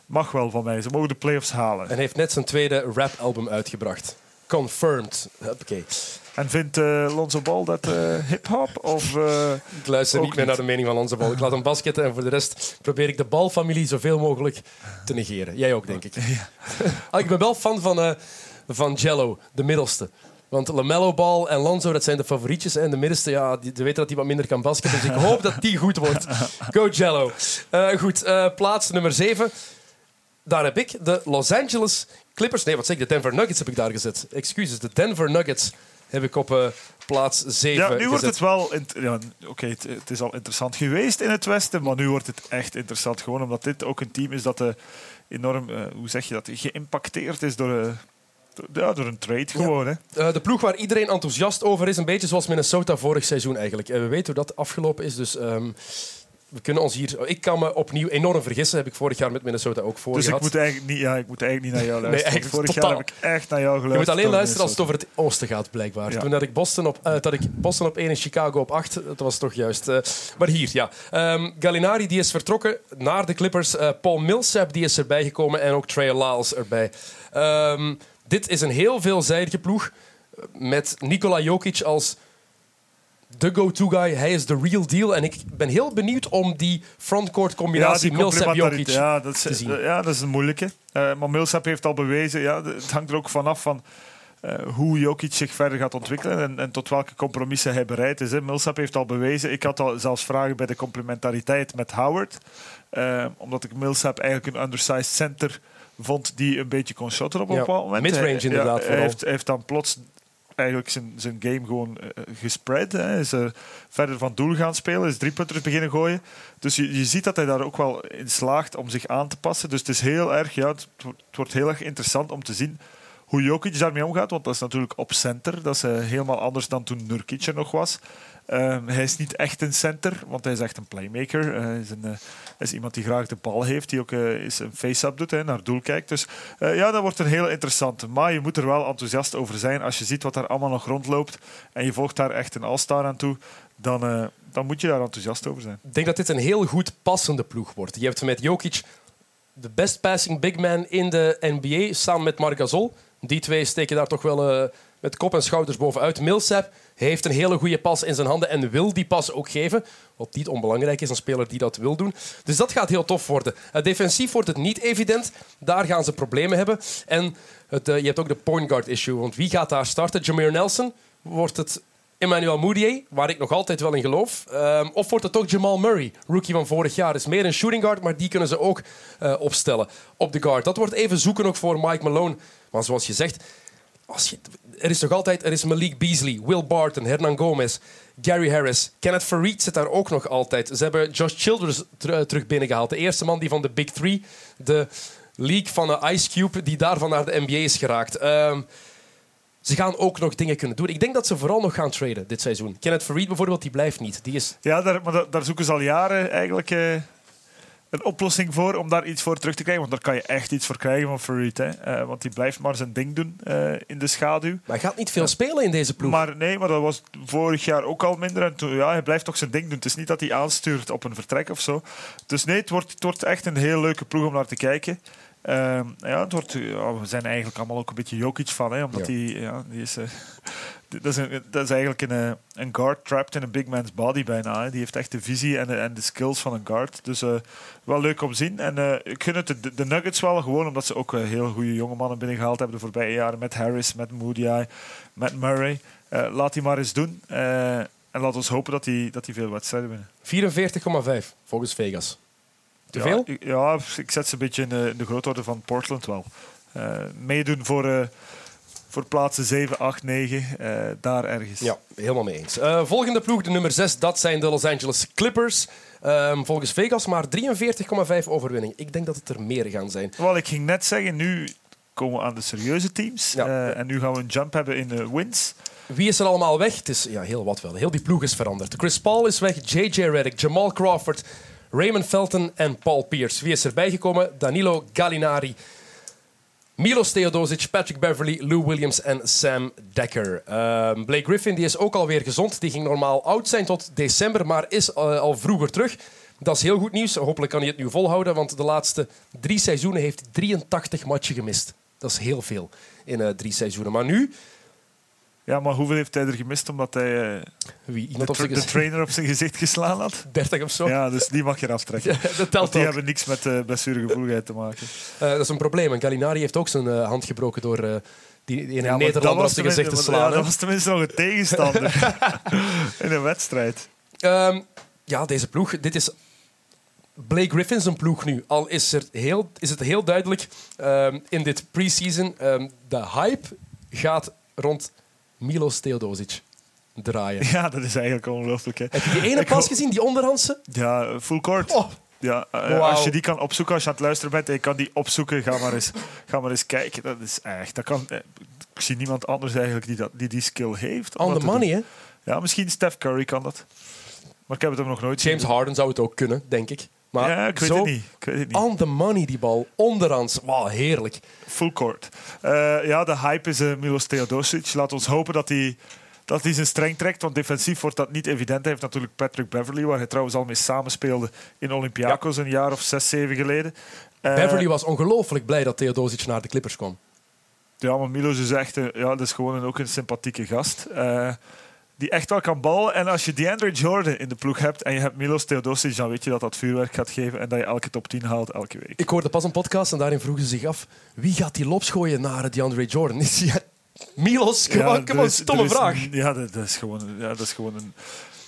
mag wel van mij. Ze mogen de playoffs halen. En heeft net zijn tweede rap-album uitgebracht. Confirmed. Oké. En vindt uh, Lonzo Ball dat uh, hip-hop? Of, uh, ik luister niet meer naar de mening van Lonzo Ball. Ik laat hem basketten en voor de rest probeer ik de balfamilie zoveel mogelijk te negeren. Jij ook, denk ik. Ja. (laughs) ah, ik ben wel fan van, van Jello, de middelste. Want Lamello Ball en Lonzo, dat zijn de favorietjes. En de middenste, ja, die, weten dat hij wat minder kan basketten. Dus ik (laughs) hoop dat die goed wordt. Go Jello. goed, plaats nummer 7. Daar heb ik de Los Angeles Clippers. Nee, wat zeg ik? De Denver Nuggets heb ik daar gezet. Excuses, de Denver Nuggets heb ik op uh, plaats 7 Ja, nu wordt gezet. het wel... Ja, Oké, okay, het, het, is al interessant geweest in het Westen, maar nu wordt het echt interessant. Gewoon omdat dit ook een team is dat uh, enorm, uh, hoe zeg je dat, geïmpacteerd is door... Ja, door een trade gewoon. Ja. Hè. de ploeg waar iedereen enthousiast over is, een beetje zoals Minnesota vorig seizoen eigenlijk. En we weten hoe dat afgelopen is, dus... Um, we kunnen ons hier... Ik kan me opnieuw enorm vergissen. Heb ik vorig jaar met Minnesota ook voor Dus ik moet, eigenlijk niet, ja, ik moet eigenlijk niet naar jou (laughs) luisteren. eigenlijk Vorig totaal. jaar heb ik echt naar jou Je geluisterd. moet alleen luisteren als het over het oosten gaat, blijkbaar. Ja. Toen had ik Boston op, eh, dat ik Boston op 1 en Chicago op 8. Dat was toch juist. eh, maar hier, ja. Ehm, Gallinari die is vertrokken naar de Clippers. Eh, Paul Millsap die is erbij gekomen. En ook Trey Lyles erbij. Ehm, dit is een heel veelzijdige ploeg. Met Nikola Jokic als de go-to guy. Hij is de real deal. En ik ben heel benieuwd om die frontcourt combinatie Millsap-Jokic complementariteit, ja, dat is, te zien. ja, dat is een moeilijke. Eh, maar Millsap heeft al bewezen, ja, het hangt er ook vanaf van eh, hoe Jokic zich verder gaat ontwikkelen en, en tot welke compromissen hij bereid is. Hè. Millsap heeft al bewezen, ik had al zelfs vragen bij de complementariteit met Howard, eh, omdat ik Millsap eigenlijk een undersized center vond die een beetje kon shotten op een Ja, bepaald moment. midrange inderdaad hij heeft, hij heeft dan plots eigenlijk zijn, zijn game gewoon eh, gespread. Hè. Is er verder van doel gaan spelen, is drie punters beginnen gooien. Dus je, je ziet dat hij daar ook wel in slaagt om zich aan te passen. Dus het is heel erg, ja, het wordt heel erg interessant om te zien hoe Jokic daarmee omgaat. Want dat is natuurlijk op center. Dat is eh, helemaal anders dan toen Nurkic er nog was. Ehm, hij is niet echt een center, want hij is echt een playmaker. Eh, hij, is eh, is iemand die graag de bal heeft, die ook eh, een face-up doet, naar doel kijkt. Dus ja, dat wordt een heel interessante. Maar je moet er wel enthousiast over zijn. Als je ziet wat daar allemaal nog rondloopt en je volgt daar echt een all-star aan toe, dan, dan moet je daar enthousiast over zijn. Ik denk dat dit een heel goed passende ploeg wordt. Je hebt met Jokic de best passing big man in de NBA, samen met Marc Gasol. Die twee steken daar toch wel met kop en schouders bovenuit. Millsap heeft een hele goede pas in zijn handen en wil die pas ook geven. Wat niet onbelangrijk is, een speler die dat wil doen. Dus dat gaat heel tof worden. Defensief wordt het niet evident. Daar gaan ze problemen hebben. En het, eh, je hebt ook de point guard issue. Want wie gaat daar starten? Jameer Nelson? Wordt het Emmanuel Moutier, waar ik nog altijd wel in geloof. Ehm, of wordt het toch Jamal Murray, rookie van vorig jaar. Is meer een shooting guard, maar die kunnen ze ook eh, opstellen op de guard. Dat wordt even zoeken ook voor Mike Malone. Maar zoals je zegt, er is toch altijd er is Malik Beasley, Will Barton, Hernan Gomez, Gary Harris. Kenneth Farid zit daar ook nog altijd. Ze hebben Josh Childress ter- terug binnengehaald. De eerste man die van de Big Three, de league van de Ice Cube, die daarvan naar de NBA is geraakt. Ehm, ze gaan ook nog dingen kunnen doen. Ik denk dat ze vooral nog gaan traden dit seizoen. Kenneth Farid bijvoorbeeld, die blijft niet. Die is Ja, daar, maar da- daar zoeken ze al jaren eigenlijk eh, een oplossing voor om daar iets voor terug te krijgen. Want daar kan je echt iets voor krijgen van Farid. Hè. Eh, want die blijft maar zijn ding doen eh, in de schaduw. Maar hij gaat niet veel spelen in deze ploeg. Maar nee, maar dat was vorig jaar ook al minder. En toen, ja, hij blijft toch zijn ding doen. Het is niet dat hij aanstuurt op een vertrek of zo. Dus nee, het wordt, het wordt echt een heel leuke ploeg om naar te kijken. Ehm, ja, het wordt, ja, we zijn eigenlijk allemaal ook een beetje Jokic van. Hè, omdat Ja. hij, ja, die is, eh, (laughs) dat, is een, dat is eigenlijk een, eh, een guard trapped in een big man's body bijna. Hè. Die heeft echt de visie en de, en de skills van een guard. Dus eh, wel leuk om te zien. En eh, ik gun het de, de Nuggets wel, gewoon omdat ze ook eh, heel goede jonge mannen binnengehaald hebben de voorbije jaren. Met Harris, met Moody, met Murray. Eh, laat die maar eens doen. Eh, en laat ons hopen dat hij dat die veel wedstrijden winnen. 44,5 volgens Vegas. Te ja, veel? Ik, ja, ik zet ze een beetje in de, in de grootorde van Portland wel. Eh, meedoen voor, eh, voor plaatsen 7, 8, 9. eh, daar ergens. Ja, helemaal mee eens. Eh, volgende ploeg, de nummer 6, dat zijn de Los Angeles Clippers. Ehm, volgens Vegas maar 43,5 overwinning. Ik denk dat het er meer gaan zijn. Wel, ik ging net zeggen, nu komen we aan de serieuze teams. Ja. Eh, en nu gaan we een jump hebben in de wins. Wie is er allemaal weg? Het is ja, heel wat wel. Heel die ploeg is veranderd. Chris Paul is weg, J.J. Redick, Jamal Crawford, Raymond Felton en Paul Pierce. Wie is erbij gekomen? Danilo Gallinari, Milos Theodosic, Patrick Beverly, Lou Williams en Sam Dekker. Ehm, Blake Griffin die is ook alweer gezond. Die ging normaal oud zijn tot december, maar is eh, al vroeger terug. Dat is heel goed nieuws. Hopelijk kan hij het nu volhouden, want de laatste drie seizoenen heeft hij 83 matchen gemist. Dat is heel veel in eh, drie seizoenen. Maar nu, Ja, maar hoeveel heeft hij er gemist omdat hij eh, wie, de, tra- de trainer op zijn gezicht geslaan had? (laughs) 30 of zo. Ja, dus die mag je aftrekken. (laughs) dat telt die ook. hebben niks met uh, blessuregevoeligheid te maken. Eh, dat is een probleem. En Gallinari heeft ook zijn hand gebroken door die, in maar Nederlander op zijn gezicht te slaan. ja, dat was tenminste nog een tegenstander (laughs) in een wedstrijd. Ehm, ja, deze ploeg. Dit is Blake Griffin zijn ploeg nu. Al is, er heel, is het heel duidelijk ehm, in dit preseason. ehm de hype gaat rond Milos Theodosic draaien. Ja, dat is eigenlijk ongelooflijk. Hè. Heb je die ene Ik pas gezien, die onderhandse? Ja, full court. Oh, Ja, eh. Als je die kan opzoeken, als je aan het luisteren bent en je kan die opzoeken, ga maar eens, ga maar eens kijken. Dat is echt, dat kan, eh, ik zie niemand anders eigenlijk die dat, die, die skill heeft. on the money, hè? Ja, misschien Steph Curry kan dat. Maar ik heb het hem nog nooit James. Harden zou het ook kunnen, denk ik. Maar Ja, ik weet zo het niet. Ik weet het niet. on the money, die bal. Onderhands. Wauw, heerlijk. Full court. Eh, ja, de hype is eh, Milos Theodosic. Laat ons hopen dat hij, dat hij zijn streng trekt. Want defensief wordt dat niet evident. Hij heeft natuurlijk Patrick Beverly, waar hij trouwens al mee samenspeelde in Olympiakos een jaar of zes, zeven geleden. Eh, Beverly was ongelooflijk blij dat Theodosic naar de Clippers kwam. Ja, maar Milos is echt een, ja, dat is gewoon een, ook een sympathieke gast. eh, die echt wel kan ballen. En als je DeAndre Jordan in de ploeg hebt en je hebt Milos Theodosic, dan weet je dat dat vuurwerk gaat geven en dat je elke top 10 haalt elke week. Ik hoorde pas een podcast en daarin vroegen ze zich af... Wie gaat die lops gooien naar DeAndre Jordan? Is die- (laughs) Milos? Er kom stomme is- vraag. Ja, dat, is gewoon, ja, dat is gewoon een.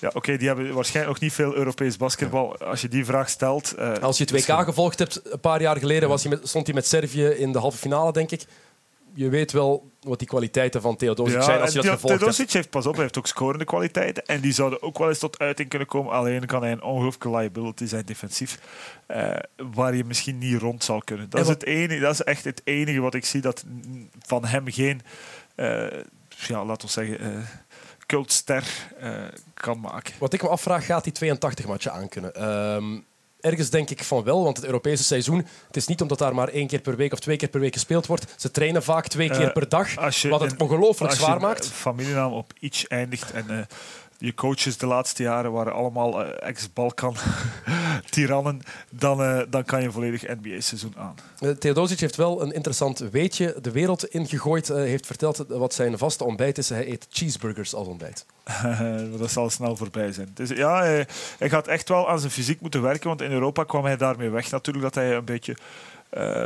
Ja, oké, die hebben waarschijnlijk nog niet veel Europees basketbal. Als je die vraag stelt. eh, Als je het WK gevolgd hebt, een paar jaar geleden was hij met, stond hij met Servië in de halve finale, denk ik. Je weet wel wat die kwaliteiten van Theodosic zijn als je dat Theo- gevolgd hebt. Theodosic heeft, pas op, hij heeft ook scorende kwaliteiten. En die zouden ook wel eens tot uiting kunnen komen. Alleen kan hij een ongelooflijke liability zijn defensief. eh, waar je misschien niet rond zal kunnen. Dat En is, wat- het enige, dat is echt het enige wat ik zie dat van hem geen, eh ja, laten we zeggen, eh cultster eh, kan maken. Wat ik me afvraag, gaat die 82 matchen aankunnen? Ehm ergens denk ik van wel, want het Europese seizoen... Het is niet omdat daar maar één keer per week of twee keer per week gespeeld wordt. Ze trainen vaak twee keer Eh, per dag, als je wat het ongelooflijk Als je zwaar maakt. eh, familienaam op iets eindigt en eh, je coaches de laatste jaren waren allemaal eh, ex-Balkan-tirannen, (laughs) dan, eh, dan kan je een volledig NBA-seizoen aan. Eh, Theodosic heeft wel een interessant weetje de wereld ingegooid. Heeft verteld wat zijn vaste ontbijt is. Hij eet cheeseburgers als ontbijt. (laughs) dat zal snel voorbij zijn. Dus ja, hij, hij gaat echt wel aan zijn fysiek moeten werken, want in Europa kwam hij daarmee weg natuurlijk dat hij een beetje...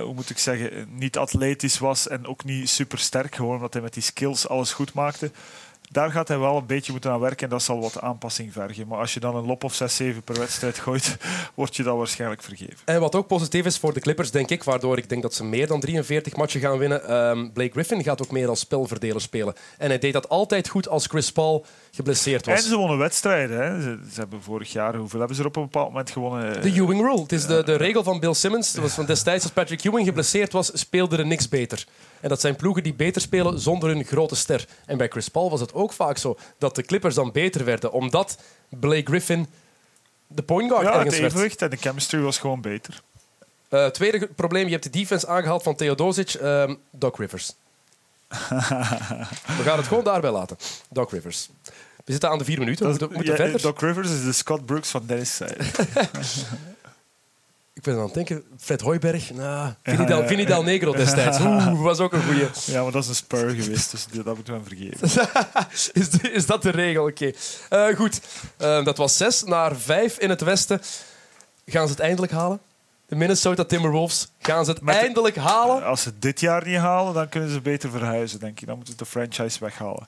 hoe moet ik zeggen, niet atletisch was en ook niet super sterk. Gewoon omdat hij met die skills alles goed maakte. Daar gaat hij wel een beetje moeten aan werken en dat zal wat aanpassing vergen. Maar als je dan een lop of 6, 7 per wedstrijd gooit, (laughs) word je dat waarschijnlijk vergeven. En wat ook positief is voor de Clippers, denk ik, waardoor ik denk dat ze meer dan 43 matchen gaan winnen. ehm, Blake Griffin gaat ook meer als spelverdeler spelen. En hij deed dat altijd goed als Chris Paul geblesseerd En was. ze wonnen wedstrijden. Hè. Ze, ze hebben vorig jaar, hoeveel hebben ze er op een bepaald moment gewonnen? De Ewing Rule. Het is de, de regel van Bill Simmons. Dat was van destijds als Patrick Ewing geblesseerd was, speelde er niks beter. En dat zijn ploegen die beter spelen zonder hun grote ster. En bij Chris Paul was het ook vaak zo dat de Clippers dan beter werden, omdat Blake Griffin de point guard ja, het ergens werd. evenwicht en de chemistry was gewoon beter. Eh, tweede probleem, je hebt de defense aangehaald van Theodosic, ehm Doc Rivers. (laughs) We gaan het gewoon daarbij laten. Doc Rivers. We zitten aan de vier minuten, we Dat moeten, ja, verder. Doc Rivers is de Scott Brooks van Dennis. (laughs) Ik ben aan het denken, Fred Hoiberg, nou, Vinny, Del, ja. Vinny Del Negro destijds. Oeh, was ook een goeie. (laughs) Ja, maar dat is een spur geweest, dus dat moeten we hem vergeven. (laughs) Is, de- is dat de regel? Oké. Eh, goed, Eh, dat was zes naar vijf in het westen. Gaan ze het eindelijk halen? De Minnesota Timberwolves, gaan ze het Met de- eindelijk halen? Als ze dit jaar niet halen, dan kunnen ze beter verhuizen, denk ik. Dan moeten ze de franchise weghalen.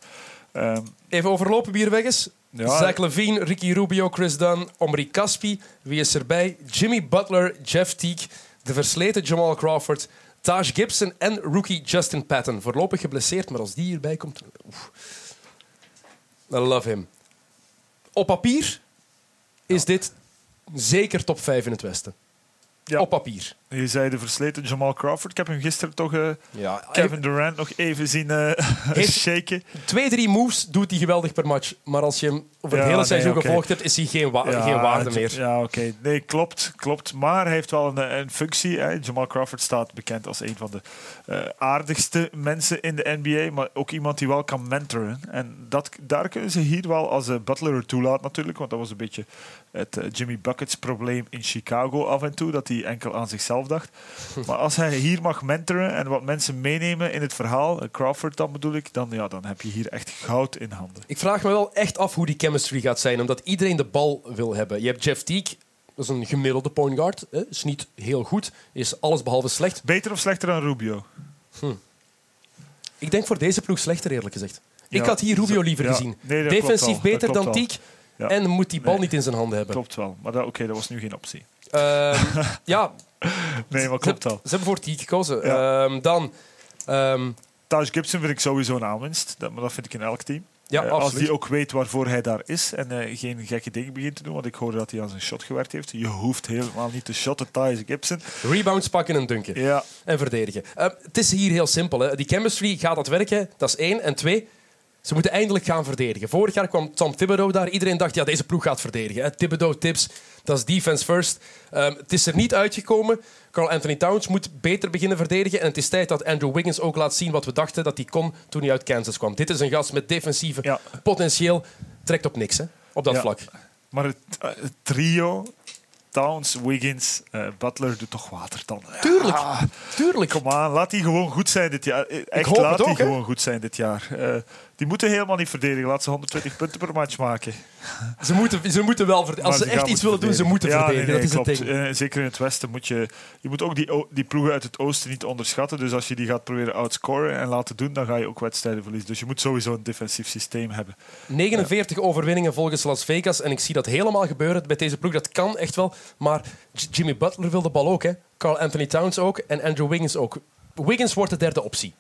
Ehm, Even overlopen wie er weg is. Ja. Zach Levine, Ricky Rubio, Chris Dunn, Omri Caspi. Wie is erbij? Jimmy Butler, Jeff Teague, de versleten Jamal Crawford, Taj Gibson en rookie Justin Patton. Voorlopig geblesseerd, maar als die hierbij komt... oef. I love him. Op papier is dit zeker top 5 in het Westen. Ja. Op papier. je zei de versleten Jamal Crawford. Ik heb hem gisteren toch eh, Ja, Kevin Durant nog even zien eh, (laughs) Heeft- shaken. Twee, drie moves doet hij geweldig per match. Maar als je hem over het Ja, hele nee, seizoen gevolgd hebt, is hij geen, wa- geen waarde meer. Ja, oké. Nee, klopt, klopt. Maar hij heeft wel een, een functie. Hè. Jamal Crawford staat bekend als een van de eh, aardigste mensen in de NBA. Maar ook iemand die wel kan mentoren. En dat, daar kunnen ze hier wel, als Butler er toelaat natuurlijk. Want dat was een beetje het eh, Jimmy Buckets probleem in Chicago af en toe. Dat hij enkel aan zichzelf dacht. (laughs) Maar als hij hier mag mentoren en wat mensen meenemen in het verhaal. eh, Crawford dan bedoel ik. Dan, ja, dan heb je hier echt goud in handen. Ik vraag me wel echt af hoe die chemistry gaat zijn, omdat iedereen de bal wil hebben. Je hebt Jeff Teague, dat is een gemiddelde point guard. Hè. Is niet heel goed, is alles behalve slecht. Beter of slechter dan Rubio? Ik denk voor deze ploeg slechter, eerlijk gezegd. Ik had hier Rubio liever ja. gezien. Nee, Defensief beter dan wel. Ja. en moet die bal Nee. niet in zijn handen hebben. Klopt wel. Maar dat, oké, dat was nu geen optie. Ehm, (laughs) ja, Nee, maar klopt wel. ze hebben voor Teague gekozen. Ja. Ehm, dan, ehm, Taj Gibson vind ik sowieso een aanwinst. Dat, maar dat vind ik in elk team. ja, Eh, als die ook weet waarvoor hij daar is en eh, geen gekke dingen begint te doen, want ik hoorde dat hij aan zijn shot gewerkt heeft. Je hoeft helemaal niet te shotten, Taj Gibson. Rebounds pakken en dunken. Ja, En verdedigen. Het is hier heel simpel. Hè. Die chemistry gaat dat werken, dat is één. En twee, Ze moeten eindelijk gaan verdedigen. Vorig jaar kwam Tom Thibodeau daar. Iedereen dacht, ja, deze ploeg gaat verdedigen. Hè. Thibodeau, tips, dat is defense first. Ehm, het is er niet uitgekomen. Carl Anthony Towns moet beter beginnen verdedigen. En het is tijd dat Andrew Wiggins ook laat zien wat we dachten dat hij kon toen hij uit Kansas kwam. Dit is een gast met defensieve Ja. potentieel. Trekt op niks hè, op dat Ja. vlak. Maar het, eh, het trio, Towns, Wiggins, eh, Butler, doet toch water dan. Tuurlijk, Ah, tuurlijk. Kom aan, laat die gewoon goed zijn dit jaar. Eh, Echt, hoop laat hè. gewoon goed zijn dit jaar. Die moeten helemaal niet verdedigen. Laat ze 120 punten per match maken. Ze moeten, ze moeten wel verdedigen. Als ze echt iets willen doen, ze moeten Ja, verdedigen. nee, nee, dat is het ding. Eh, zeker in het westen moet je... Je moet ook die, die ploegen uit het oosten niet onderschatten. Dus als je die gaat proberen outscoren en laten doen, dan ga je ook wedstrijden verliezen. Dus je moet sowieso een defensief systeem hebben. 49 overwinningen volgens Las Vegas. En ik zie dat helemaal gebeuren bij deze ploeg. Dat kan echt wel. Maar Jimmy Butler wil de bal ook. Hè. Carl Anthony Towns ook. En Andrew Wiggins ook. Wiggins wordt de derde optie.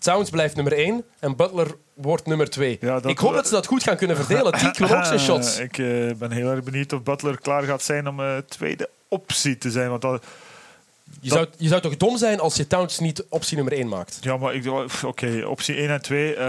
Towns blijft nummer 1 en Butler wordt nummer 2. Ja, dat- ik hoop dat ze dat goed gaan kunnen verdelen. Die wil ook zijn shots. Ik eh, ben heel erg benieuwd of Butler klaar gaat zijn om eh, tweede optie te zijn. Want dat, Je zou, je zou toch dom zijn als je Towns niet optie nummer 1 maakt? ja, maar ik, oké, optie 1 en 2. eh,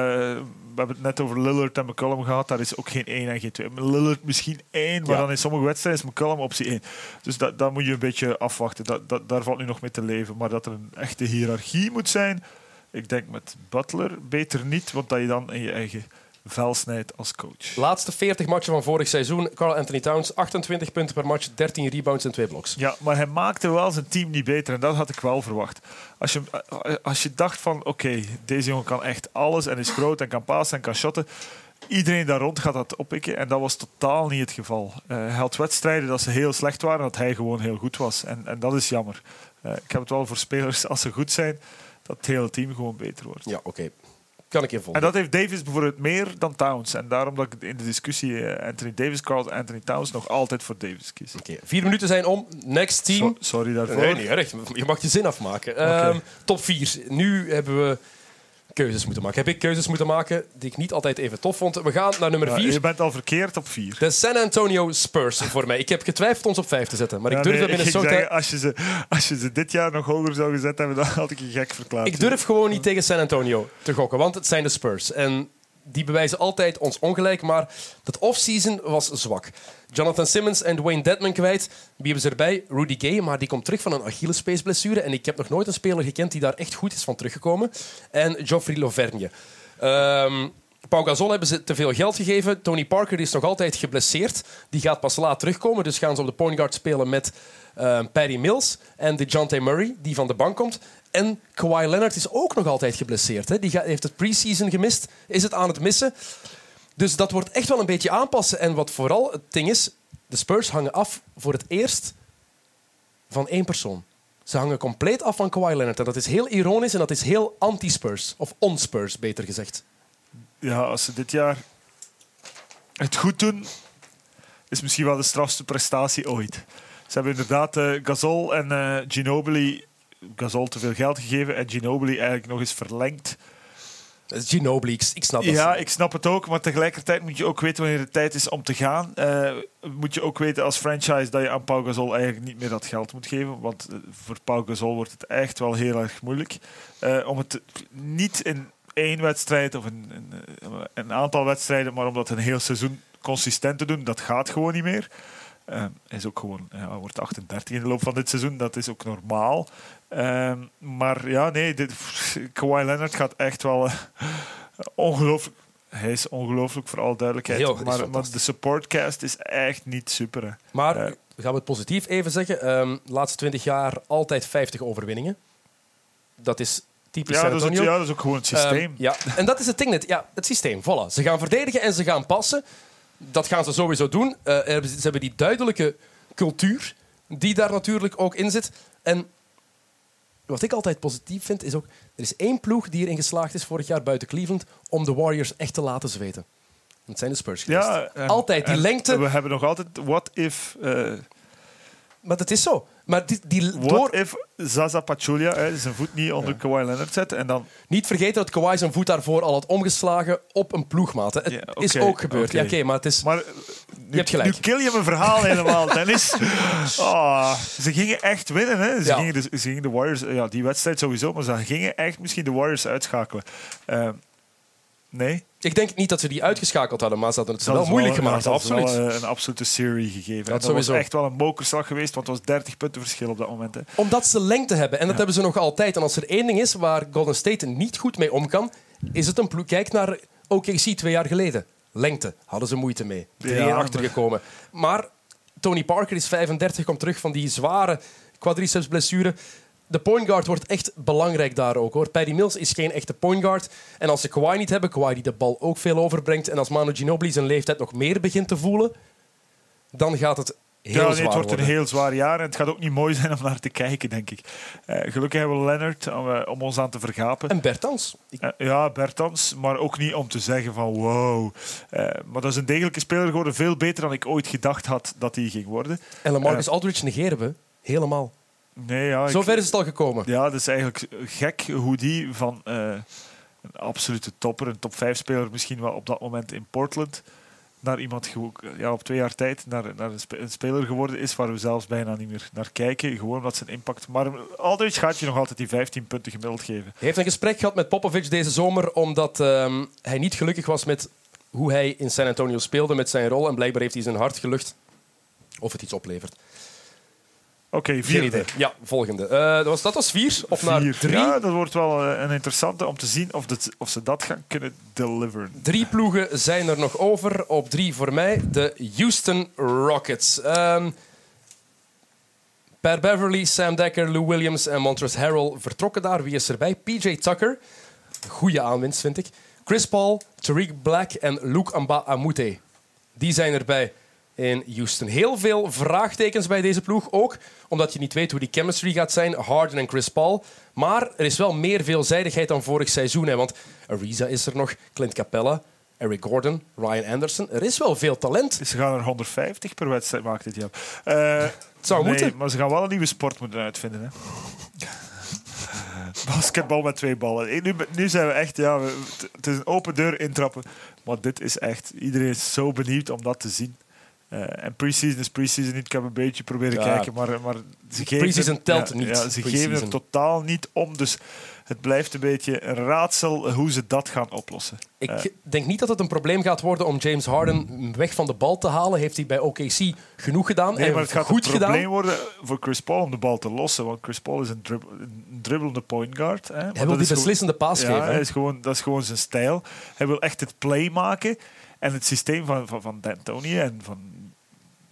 we hebben het net over Lillard en McCollum gehad. Daar is ook geen 1 en geen 2. Lillard misschien 1, maar Ja. dan in sommige wedstrijden is McCollum optie 1. Dus dat, dat moet je een beetje afwachten. Dat, dat, daar valt nu nog mee te leven. Maar dat er een echte hiërarchie moet zijn, ik denk met Butler beter niet, want dat je dan in je eigen vel snijdt als coach. Laatste 40 matchen van vorig seizoen. Carl Anthony Towns, 28 punten per match, 13 rebounds en 2 bloks. Ja, maar hij maakte wel zijn team niet beter en dat had ik wel verwacht. Als je, als je dacht van, oké, deze jongen kan echt alles en is groot en kan passen en kan shotten. Iedereen daar rond gaat dat oppikken en dat was totaal niet het geval. Eh, hij had wedstrijden dat ze heel slecht waren, dat hij gewoon heel goed was. En, en dat is jammer. Eh, ik heb het wel voor spelers, als ze goed zijn, dat het hele team gewoon beter wordt. Ja, oké. Kan ik je volgen. En dat heeft Davis bijvoorbeeld meer dan Towns. En daarom dat ik in de discussie eh, Anthony Davis, Carl Anthony Towns nog altijd voor Davis kies. Oké, Vier minuten zijn om. Next team. So- sorry daarvoor. Nee, niet erg. Je mag je zin afmaken. Ehm, top 4. Nu hebben we keuzes moeten maken. Heb ik keuzes moeten maken die ik niet altijd even tof vond. We gaan naar nummer Ja, 4. je bent al verkeerd op vier. De San Antonio Spurs voor mij. Ik heb getwijfeld ons op 5 te zetten. Maar ik durf nee, dat ik zeggen, als, je ze, als je ze dit jaar nog hoger zou gezet hebben, dan had ik je gek verklaard. Ik durf gewoon niet tegen San Antonio te gokken, want het zijn de Spurs. En die bewijzen altijd ons ongelijk, maar dat offseason was zwak. Jonathan Simmons en Dwayne Dedman kwijt. Wie hebben ze erbij? Rudy Gay, maar die komt terug van een Achillespeesblessure. En ik heb nog nooit een speler gekend die daar echt goed is van teruggekomen. En Geoffrey Lauvergne. Ehm Pau Gasol hebben ze te veel geld gegeven. Tony Parker is nog altijd geblesseerd. Die gaat pas laat terugkomen. Dus gaan ze op de point guard spelen met ehm Patty Mills en DeJounte Murray, die van de bank komt. En Kawhi Leonard is ook nog altijd geblesseerd. Hè. Die heeft het preseason gemist, is het aan het missen. Dus dat wordt echt wel een beetje aanpassen. En wat vooral het ding is, de Spurs hangen af voor het eerst van één persoon. Ze hangen compleet af van Kawhi Leonard. En dat is heel ironisch en dat is heel anti-Spurs. Of on-Spurs, beter gezegd. Ja, als ze dit jaar het goed doen, is misschien wel de strafste prestatie ooit. Ze hebben inderdaad eh, Gasol en eh, Ginobili... Gasol te veel geld gegeven en Ginobili eigenlijk nog eens verlengd. Dat is Ginobili, ik, ik snap dat. Ja, ik snap het ook, maar tegelijkertijd moet je ook weten wanneer het tijd is om te gaan. Eh, moet je ook weten als franchise dat je aan Pau Gasol eigenlijk niet meer dat geld moet geven. Want eh, voor Pau wordt het echt wel heel erg moeilijk. Eh, om het niet in één wedstrijd of eh, een aantal wedstrijden, maar om dat een heel seizoen consistent te doen, dat gaat gewoon niet meer. Hij is ook gewoon, ja, wordt 38 in de loop van dit seizoen, dat is ook normaal. Ehm, maar ja, nee, dit, Kawhi Leonard gaat echt wel eh, ongelooflijk. Hij is ongelooflijk voor alle duidelijkheid. Heel, maar, maar de supportcast is echt niet super. Hè. Maar Eh. gaan we het positief even zeggen. De laatste 20 jaar altijd 50 overwinningen. Dat is typisch Ja dat, is Antonio. ja, dat is ook gewoon het systeem. Ehm, ja, en dat is het ding net. Ja, het systeem, voilà. Ze gaan verdedigen en ze gaan passen. Dat gaan ze sowieso doen. Eh, ze hebben die duidelijke cultuur die daar natuurlijk ook in zit. En wat ik altijd positief vind, is ook... Er is één ploeg die erin geslaagd is vorig jaar buiten Cleveland om de Warriors echt te laten zweten. Dat zijn de Spurs geweest. ja, en- altijd, die en lengte. We hebben nog altijd what if, eh, Maar dat is zo. Maar die, die what door, if Zaza Pachulia hè, zijn voet niet onder Kawhi Leonard zet en dan niet vergeten dat Kawhi zijn voet daarvoor al had omgeslagen op een ploegmaat. hè. Het Ja, is ook gebeurd. oké. Ja, oké, maar het is... Maar nu, hebt gelijk. nu kill je mijn verhaal helemaal, Dennis. (laughs) Ah, ze gingen echt winnen. Hè. Ze, Ja. gingen de, ze gingen de Warriors, ja, die wedstrijd sowieso, maar ze gingen echt misschien de Warriors uitschakelen. Eh, Nee? Ik denk niet dat ze die uitgeschakeld hadden, maar ze hadden het wel moeilijk gemaakt. Absoluut. wel, een absolute serie gegeven. En dat sowieso. was echt wel een mokerslag geweest, want het was 30 punten verschil op dat moment. Hè. Omdat ze lengte hebben. En dat hebben ze nog altijd. En als er één ding is waar Golden State niet goed mee om kan, is het een ploeg. Kijk naar OKC twee jaar geleden. Lengte. Hadden ze moeite mee. 3 Ja, ja, maar- achtergekomen. Maar Tony Parker is 35, komt terug van die zware quadriceps blessure. De point guard wordt echt belangrijk daar ook. hoor. Paddy Mills is geen echte point guard. En als ze Kawhi niet hebben, Kawhi die de bal ook veel overbrengt, en als Manu Ginobili zijn leeftijd nog meer begint te voelen, dan gaat het heel ja, nee, zwaar het wordt worden. een heel zwaar jaar en het gaat ook niet mooi zijn om naar te kijken, denk ik. Eh, gelukkig hebben we Leonard om, eh, om ons aan te vergapen. En Bertans. Ik- Eh, ja, Bertans, maar ook niet om te zeggen van wow. Maar dat is een degelijke speler geworden, veel beter dan ik ooit gedacht had dat hij ging worden. En Lamarcus Aldridge negeren we helemaal. Nee, ja, ik- Zover is het al gekomen. Ja, dat is eigenlijk gek hoe die van eh, een absolute topper, een top 5 speler misschien wel op dat moment in Portland, naar iemand ja, op twee jaar tijd naar, naar een, spe- een speler geworden is waar we zelfs bijna niet meer naar kijken. Gewoon omdat zijn impact. Maar Aldridge gaat je nog altijd die 15 punten gemiddeld geven. Hij heeft een gesprek gehad met Popovic deze zomer, omdat ehm, hij niet gelukkig was met hoe hij in San Antonio speelde met zijn rol. En blijkbaar heeft hij zijn hart gelucht. Of het iets oplevert. Oké, vierde. Ja, volgende. Eh, dat, was, dat was vier. Of naar Vier. drie. Ja, dat wordt wel eh, een interessante om te zien of, of ze dat gaan kunnen deliveren. Drie ploegen zijn er nog over. Op drie voor mij de Houston Rockets. Ehm per Beverly, Sam Dekker, Lou Williams en Montrezl Harrell vertrokken daar. Wie is erbij? PJ Tucker. Goede aanwinst, vind ik. Chris Paul, Tariq Black en Luke Amba Amute. Die zijn erbij in Houston. Heel veel vraagtekens bij deze ploeg. Ook omdat je niet weet hoe die chemistry gaat zijn. Harden en Chris Paul. Maar er is wel meer veelzijdigheid dan vorig seizoen. Hè, want Ariza is er nog, Clint Capella, Eric Gordon, Ryan Anderson. Er is wel veel talent. Ze gaan er 150 per wedstrijd maken dit jaar. Eh, Het zou nee, moeten. Maar ze gaan wel een nieuwe sport moeten uitvinden. Hè. (laughs) Basketbal met twee ballen. Eh, Nu, nu zijn we echt, ja, het is een open deur intrappen. Maar dit is echt, iedereen is zo benieuwd om dat te zien. Eh, en pre-season is pre-season niet. Ik heb een beetje proberen Ja. kijken, maar, maar ze geven Pre-season telt ja, niet. Ja, ze geven er totaal niet om. Dus het blijft een beetje een raadsel hoe ze dat gaan oplossen. Ik Eh, denk niet dat het een probleem gaat worden om James Harden weg van de bal te halen. Heeft hij bij OKC genoeg gedaan Nee, maar het gaat goed een probleem gedaan. worden voor Chris Paul om de bal te lossen. Want Chris Paul is een, drib een dribbelende point guard. Hè. Hij dat wil die gewoon- beslissende paas ja, geven. hij is gewoon, dat is gewoon zijn stijl. Hij wil echt het play maken. En het systeem van, van, van D'Antoni en van,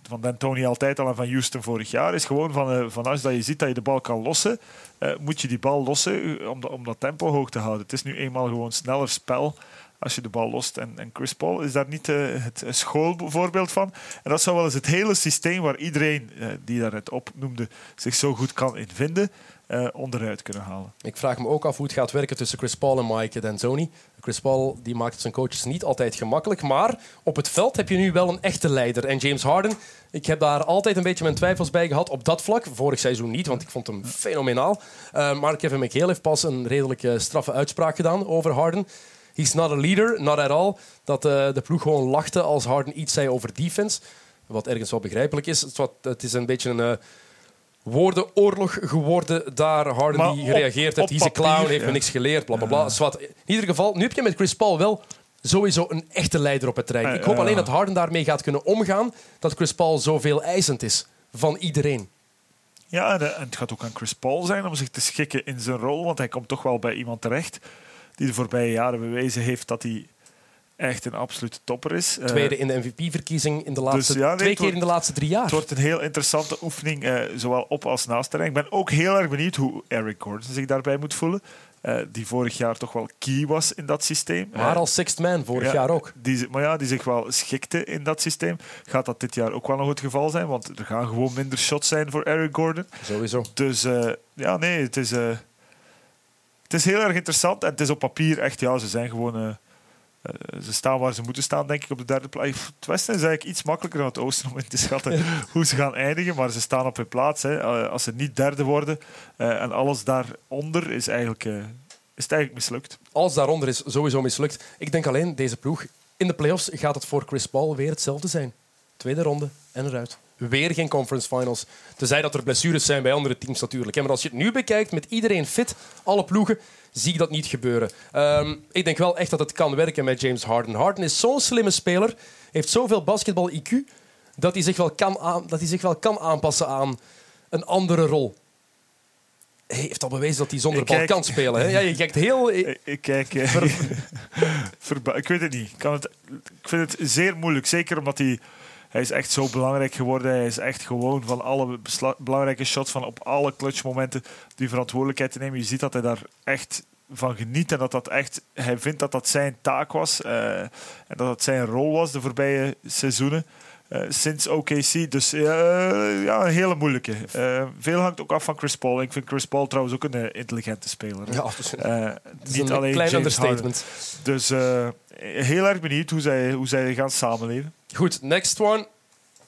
van D'Antoni altijd al en van Houston vorig jaar is gewoon van, eh, van als dat je ziet dat je de bal kan lossen, eh, moet je die bal lossen om, om dat tempo hoog te houden. Het is nu eenmaal gewoon sneller spel als je de bal lost. En, en Chris Paul is daar niet eh, het schoolvoorbeeld van. En dat zou wel eens het hele systeem waar iedereen die daar het opnoemde zich zo goed kan in vinden, eh, onderuit kunnen halen. Ik vraag me ook af hoe het gaat werken tussen Chris Paul en Mike D'Antoni. Chris Paul die maakt zijn coaches niet altijd gemakkelijk, maar op het veld heb je nu wel een echte leider. En James Harden, ik heb daar altijd een beetje mijn twijfels bij gehad op dat vlak. Vorig seizoen niet, want ik vond hem fenomenaal. Uh, maar Kevin McHale heeft pas een redelijk straffe uitspraak gedaan over Harden. He's not a leader, not at all. Dat eh, de ploeg gewoon lachte als Harden iets zei over defense. Wat ergens wel begrijpelijk is. Het is, wat, het is een beetje een... woordenoorlog geworden daar. Harden Maar die gereageerd heeft. He's a clown, heeft me niks geleerd, bla bla bla. Zwat. In ieder geval, nu heb je met Chris Paul wel sowieso een echte leider op het terrein. Ik hoop alleen dat Harden daarmee gaat kunnen omgaan. Dat Chris Paul zoveel eisend is van iedereen. Ja, eh, en het gaat ook aan Chris Paul zijn om zich te schikken in zijn rol, want hij komt toch wel bij iemand terecht die de voorbije jaren bewezen heeft dat hij echt een absolute topper is. Eh, Tweede in de MVP-verkiezing in de laatste, ja, nee, twee keer in de laatste drie jaar. Het wordt een heel interessante oefening, eh, zowel op als naast terrein. Ik ben ook heel erg benieuwd hoe Eric Gordon zich daarbij moet voelen. eh, die vorig jaar toch wel key was in dat systeem. maar als sixth man vorig ja, jaar ook. Die, maar ja, die zich wel schikte in dat systeem. Gaat dat dit jaar ook wel nog het geval zijn? Want er gaan gewoon minder shots zijn voor Eric Gordon. Sowieso. Dus ja, nee, het is, het is heel erg interessant. En het is op papier echt, ja, ze zijn gewoon... eh, ze staan waar ze moeten staan, denk ik, op de derde plaats. Het Westen is eigenlijk iets makkelijker dan het Oosten om in te schatten (laughs) hoe ze gaan eindigen. Maar ze staan op hun plaats. Hè. Eh, Als ze niet derde worden eh, en alles daaronder, is, eigenlijk, is het eigenlijk mislukt. Alles daaronder is sowieso mislukt. Ik denk alleen, deze ploeg, in de playoffs gaat het voor Chris Paul weer hetzelfde zijn. Tweede ronde en eruit. weer geen conference finals. Tenzij dat er blessures zijn bij andere teams natuurlijk. Maar als je het nu bekijkt met iedereen fit, alle ploegen, zie ik dat niet gebeuren. Ehm, ik denk wel echt dat het kan werken met James Harden. Harden is zo'n slimme speler, heeft zoveel basketbal-IQ, dat hij zich wel kan, aan, dat hij zich wel kan aanpassen aan een andere rol. Hij heeft al bewezen dat hij zonder bal kan spelen. Hè? Ja, je kijkt heel... (laughs) Ik, kijk... eh, (laughs) ik weet het niet. Kan het, ik vind het zeer moeilijk. Zeker omdat hij... Hij is echt zo belangrijk geworden. Hij is echt gewoon van alle belangrijke shots, van op alle clutchmomenten, die verantwoordelijkheid te nemen. Je ziet dat hij daar echt van geniet en dat dat echt... Hij vindt dat dat zijn taak was eh, en dat dat zijn rol was de voorbije seizoenen. eh, sinds OKC. Dus eh, ja, een hele moeilijke. Veel hangt ook af van Chris Paul. Ik vind Chris Paul trouwens ook een intelligente speler. hè. Ja, dus- niet een alleen klein James Harden. understatement. Dus heel erg benieuwd hoe zij, hoe zij gaan samenleven. Goed, next one.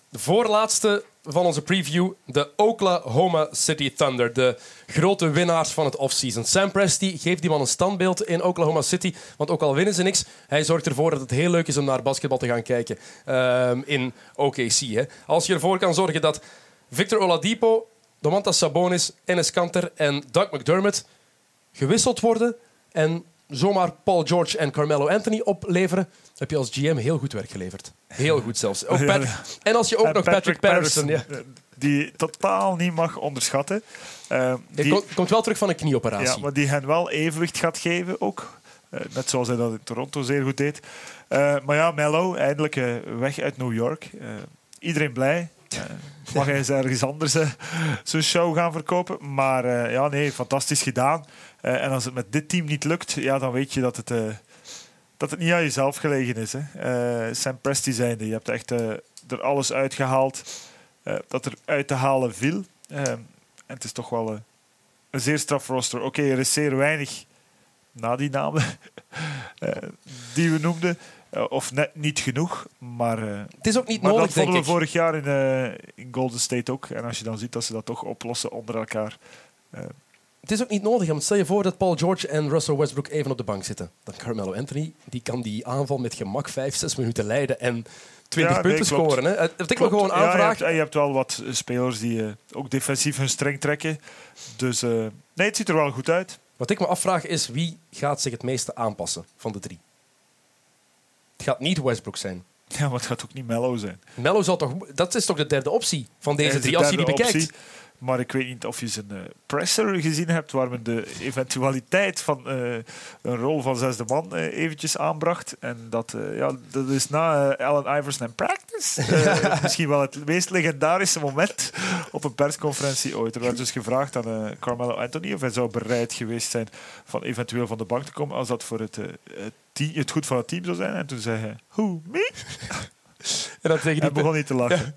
De voorlaatste van onze preview. De Oklahoma City Thunder. De grote winnaars van het offseason. Sam Presti geeft die man een standbeeld in Oklahoma City. Want ook al winnen ze niks, hij zorgt ervoor dat het heel leuk is om naar basketbal te gaan kijken ehm, in OKC. Hè. Als je ervoor kan zorgen dat Victor Oladipo, Domantas Sabonis, Enes Kanter en Doug McDermott gewisseld worden en zomaar Paul George en Carmelo Anthony opleveren, heb je als GM heel goed werk geleverd. Heel goed zelfs. Ook Pat-. En als je ook En nog Patrick, Patterson... ja. eh, die totaal niet mag onderschatten. Hij die, komt, komt wel terug van een knieoperatie. ja, maar die hen wel evenwicht gaat geven ook. Eh, net zoals hij dat in Toronto zeer goed deed. Maar ja, Mello, eindelijk weg uit New York. Iedereen blij. Mag hij eens ergens anders zijn show gaan verkopen. Maar ja, nee, fantastisch gedaan. Eh, en als het met dit team niet lukt, ja, dan weet je dat het, eh, dat het niet aan jezelf gelegen is. Hè. Eh, Sam Presti zijnde, je hebt echt er alles uitgehaald eh, dat er uit te halen viel. En het is toch wel een zeer straf roster. Oké, er is zeer weinig na die namen (laughs) die we noemden. Of net niet genoeg. Maar, Het is ook niet maar nodig, dat vonden we vorig jaar in, in Golden State ook. En als je dan ziet dat ze dat toch oplossen onder elkaar. Eh, Het is ook niet nodig. Want stel je voor dat Paul George en Russell Westbrook even op de bank zitten. Dan Carmelo Anthony die kan die aanval met gemak 5, 6 minuten leiden en 20 Ja, nee, punten scoren. Hè. Wat ik me gewoon Ja, je, aanvraag... hebt, en je hebt wel wat spelers die eh, ook defensief hun streng trekken. Dus eh, nee, het ziet er wel goed uit. Wat ik me afvraag is wie gaat zich het meeste aanpassen van de drie. Het gaat niet Westbrook zijn. Ja, maar het gaat ook niet mellow zijn. Mello zal toch... Dat is toch de derde optie van deze de drie, als je die bekijkt. optie. Maar ik weet niet of je zijn eh, presser gezien hebt, waar men de eventualiteit van eh, een rol van zesde man eh, eventjes aanbracht. En dat, ja, dat is na Allen Iverson en Practice (laughs) misschien wel het meest legendarische moment op een persconferentie ooit. Er werd dus gevraagd aan Carmelo Anthony of hij zou bereid geweest zijn van eventueel van de bank te komen als dat voor het, team- het goed van het team zou zijn. En toen zei hij, who, me? En dan tegen Hij die... begon niet te lachen.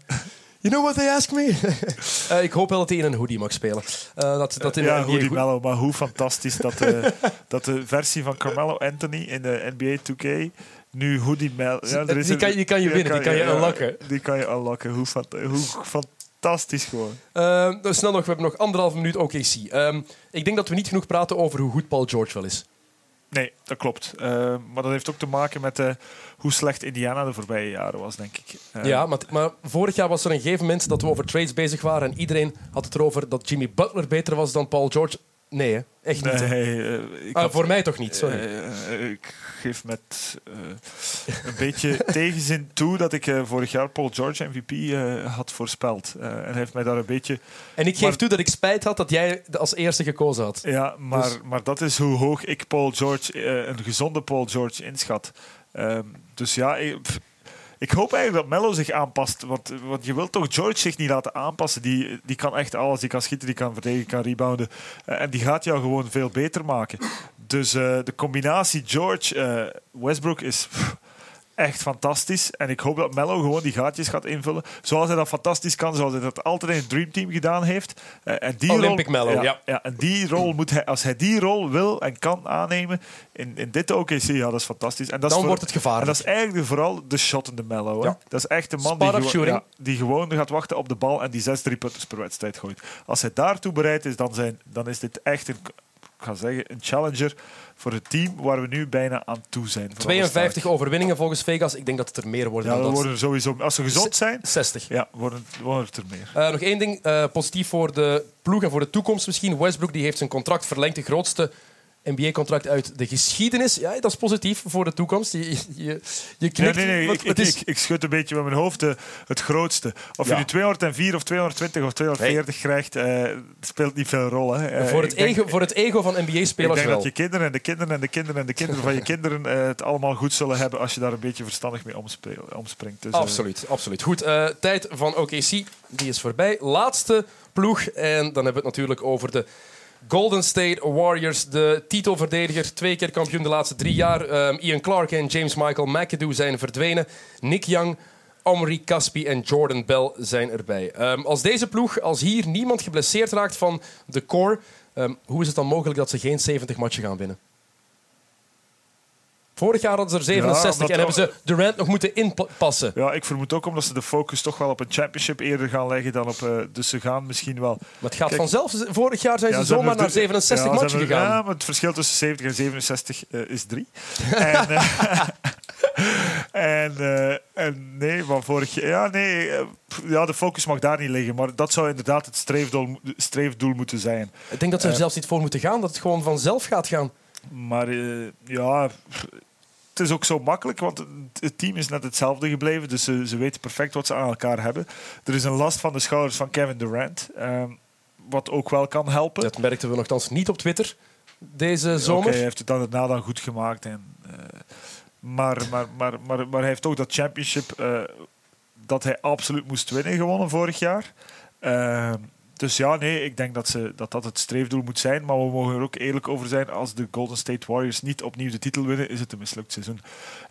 You know what they ask me? (laughs) Eh, ik hoop wel dat hij in een hoodie mag spelen. Eh, dat, dat in de ja, NBA hoe die goed- Mello, maar hoe fantastisch dat, eh, (laughs) dat de versie van Carmelo Anthony in de NBA 2K nu hoe die Mel... Ja, er is Die een- kan die kan je winnen, die kan je unlocken. Die kan je unlocken. Hoe, fant- hoe fantastisch gewoon. Dus snel nog, we hebben nog anderhalf minuut OKC. Ehm, ik denk dat we niet genoeg praten over hoe goed Paul George wel is. Nee, dat klopt. Eh, maar dat heeft ook te maken met eh, hoe slecht Indiana de voorbije jaren was, denk ik. Eh, Ja, maar, maar vorig jaar was er een gegeven moment dat we over trades bezig waren en iedereen had het erover dat Jimmy Butler beter was dan Paul George. Nee, hè? echt niet. Nee, eh, ik Ah, had- voor mij toch niet, sorry. Eh, eh, ik geef met een beetje (laughs) tegenzin toe dat ik vorig jaar Paul George MVP had voorspeld. En hij heeft mij daar een beetje en ik geef maar- toe dat ik spijt had dat jij als eerste gekozen had. Ja, maar, Dus- maar dat is hoe hoog ik Paul George, een gezonde Paul George, inschat. Ehm, dus ja, ik, pff, ik hoop eigenlijk dat Mello zich aanpast. Want, je wilt toch George zich niet laten aanpassen. Die, die kan echt alles. Die kan schieten, die kan verdedigen, kan rebounden. Eh, en die gaat jou gewoon veel beter maken. Dus eh, de combinatie George-Westbrook is pff, echt fantastisch. En ik hoop dat Mello gewoon die gaatjes gaat invullen. Zoals hij dat fantastisch kan. Zoals hij dat altijd in het Dream Team gedaan heeft. Eh, en die Olympic rol, Mello, ja. ja, en die rol moet hij, als hij die rol wil en kan aannemen in, in dit OKC, ja, dat is fantastisch. En dat is Dan voor- wordt het gevaarlijk. En dat is eigenlijk vooral de shottende Mello. Hè? Ja. Dat is echt de man die ja, die gewoon gaat wachten op de bal en die zes driepunters per wedstrijd gooit. Als hij daartoe bereid is, dan, zijn, dan is dit echt een ga zeggen, een challenger voor het team waar we nu bijna aan toe zijn. Vooral 52 sterk. overwinningen volgens Vegas. Ik denk dat het er meer worden Ja, dan dat. worden er sowieso, als ze gezond zijn, 60. ja, worden, worden het er meer. Eh, nog één ding, eh, positief voor de ploeg en voor de toekomst misschien. Westbrook die heeft zijn contract verlengd, de grootste NBA-contract uit de geschiedenis. Ja, dat is positief voor de toekomst. Je, je, je Nee, knikt. nee, nee. want Ik, het ik, is, ik, ik schud een beetje met mijn hoofd de, het grootste. Of Ja. je nu 204 of 220 of 240 krijgt, eh, speelt niet veel rol. Hè. Eh, voor, ik het denk- ego, voor het ego van Ik NBA-spelers denk wel. dat je kinderen en de kinderen en de kinderen en de kinderen van je (laughs) kinderen eh, het allemaal goed zullen hebben als je daar een beetje verstandig mee omspringt. Dus, eh, Absoluut, absoluut. Goed, eh, tijd van OKC, die is voorbij. Laatste ploeg, en dan hebben we het natuurlijk over de Golden State Warriors. De titelverdediger, twee keer kampioen de laatste drie jaar. Ehm, Ian Clark en James Michael McAdoo zijn verdwenen. Nick Young, Omri Caspi en Jordan Bell zijn erbij. Ehm, als deze ploeg, als hier niemand geblesseerd raakt van de core, ehm, hoe is het dan mogelijk dat ze geen 70 matchen gaan winnen? Vorig jaar hadden ze er 67 omdat- en hebben ze Durant nog moeten inpassen. Ja, ik vermoed ook omdat ze de focus toch wel op een championship eerder gaan leggen dan op... eh, dus ze gaan misschien wel... Maar het gaat Kijk, vanzelf. Vorig jaar zijn Ja, ze zomaar naar drie- 67 ja, matchen gegaan. Ja, maar het verschil tussen 70 en 67 eh, is 3. (laughs) en, eh, en, en nee, maar vorig jaar... Ja, nee, ja, de focus mag daar niet liggen. Maar dat zou inderdaad het streefdoel, streefdoel moeten zijn. Ik denk dat ze er zelfs niet voor moeten gaan, dat het gewoon vanzelf gaat gaan. Maar eh, ja, het is ook zo makkelijk, want het- het team is net hetzelfde gebleven. Dus ze, ze weten perfect wat ze aan elkaar hebben. Er is een last van de schouders van Kevin Durant. ehm, wat ook wel kan helpen. Dat merkten we nogthans niet op Twitter deze zomer. hij heeft het dan daarna dan goed gemaakt. En, eh, maar, maar, maar, maar, maar hij heeft ook dat championship eh, dat hij absoluut moest winnen gewonnen vorig jaar. Ehm, dus ja, nee, ik denk dat, ze, dat dat het streefdoel moet zijn. Maar we mogen er ook eerlijk over zijn. Als de Golden State Warriors niet opnieuw de titel winnen, is het een mislukt seizoen.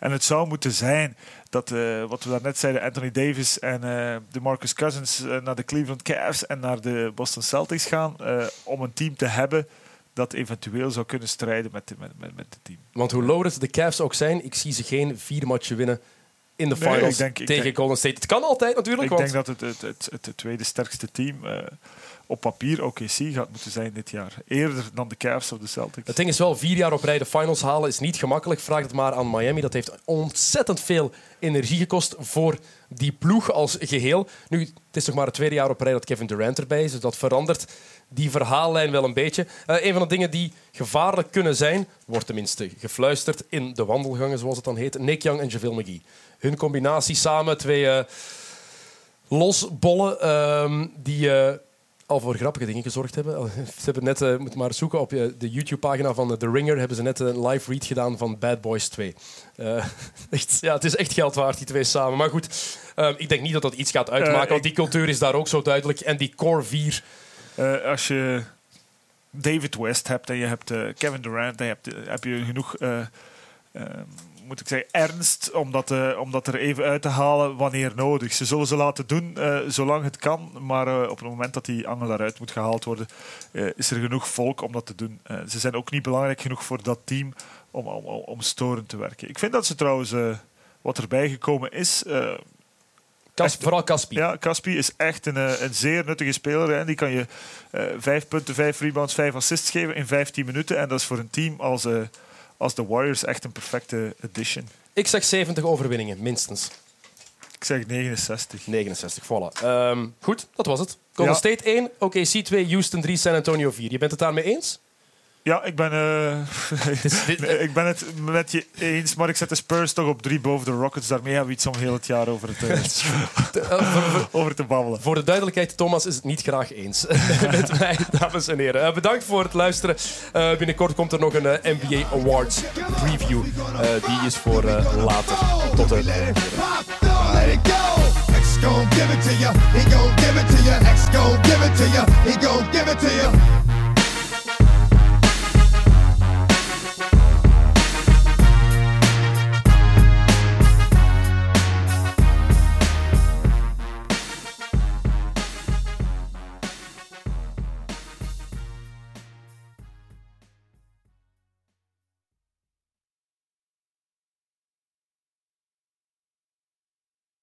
En het zou moeten zijn dat, eh, wat we daarnet zeiden, Anthony Davis en eh, de Marcus Cousins eh, naar de Cleveland Cavs en naar de Boston Celtics gaan. om een team te hebben dat eventueel zou kunnen strijden met, met, met, met het team. Want hoe loaded de Cavs ook zijn, ik zie ze geen vier matchen winnen in de Nee, finals ik denk- ik tegen denk- Golden State. Het kan altijd natuurlijk, Ik want denk dat het het, het, het, het tweede sterkste team eh, op papier OKC gaat moeten zijn dit jaar. Eerder dan de Cavs of de Celtics. het ding is wel, vier jaar op rij de finals halen is niet gemakkelijk. Vraag het maar aan Miami. Dat heeft ontzettend veel energie gekost voor die ploeg als geheel. Nu, het is toch maar het tweede jaar op rij dat Kevin Durant erbij is, dus dat verandert die verhaallijn wel een beetje. Eh, een van de dingen die gevaarlijk kunnen zijn, wordt tenminste gefluisterd in de wandelgangen, zoals het dan heet, Nick Young en JaVale McGee. Hun combinatie samen, twee eh, losbollen ehm, die eh, al voor grappige dingen gezorgd hebben. (laughs) Ze hebben net, eh moet maar zoeken op eh, de YouTube-pagina van eh, The Ringer, hebben ze net een live read gedaan van Bad Boys 2. Eh, (laughs) echt, ja, het is echt geld waard, die twee samen. Maar goed, ehm, ik denk niet dat dat iets gaat uitmaken, ik- want die cultuur is daar ook zo duidelijk. En die core 4, Eh, als je David West hebt en je hebt eh, Kevin Durant, dan heb je, heb je genoeg, eh, eh, moet ik zeggen, ernst om dat, eh, om dat er even uit te halen wanneer nodig. Ze zullen ze laten doen eh, zolang het kan, maar eh, op het moment dat die angel daaruit moet gehaald worden, is er genoeg volk om dat te doen. Ze zijn ook niet belangrijk genoeg voor dat team om, om, om, storend te werken. Ik vind dat ze trouwens, wat erbij gekomen is, vooral Caspi. ja, Caspi is echt een, een zeer nuttige speler. Hè. Die kan je vijf punten, vijf rebounds, vijf assists geven in 15 minuten. En dat is voor een team als, als de Warriors echt een perfecte addition. Ik zeg 70 overwinningen, minstens. Ik zeg 69. 69, voilà. Ehm, goed, dat was het. Golden Ja. State 1, OKC 2, Houston 3, San Antonio 4. Je bent het daarmee eens? Ja, ik ben, eh, (laughs) dit- nee, ik ben het met je eens, maar ik zet de Spurs toch op drie boven de Rockets. Daarmee hebben we iets om heel het jaar over, het, eh, (laughs) Eh, over te babbelen. Voor de duidelijkheid, Thomas is het niet graag eens (laughs) met mij, dames en heren. Eh, bedankt voor het luisteren. Eh, binnenkort komt er nog een NBA Awards preview. Eh, die is voor eh, later. Tot de Pop,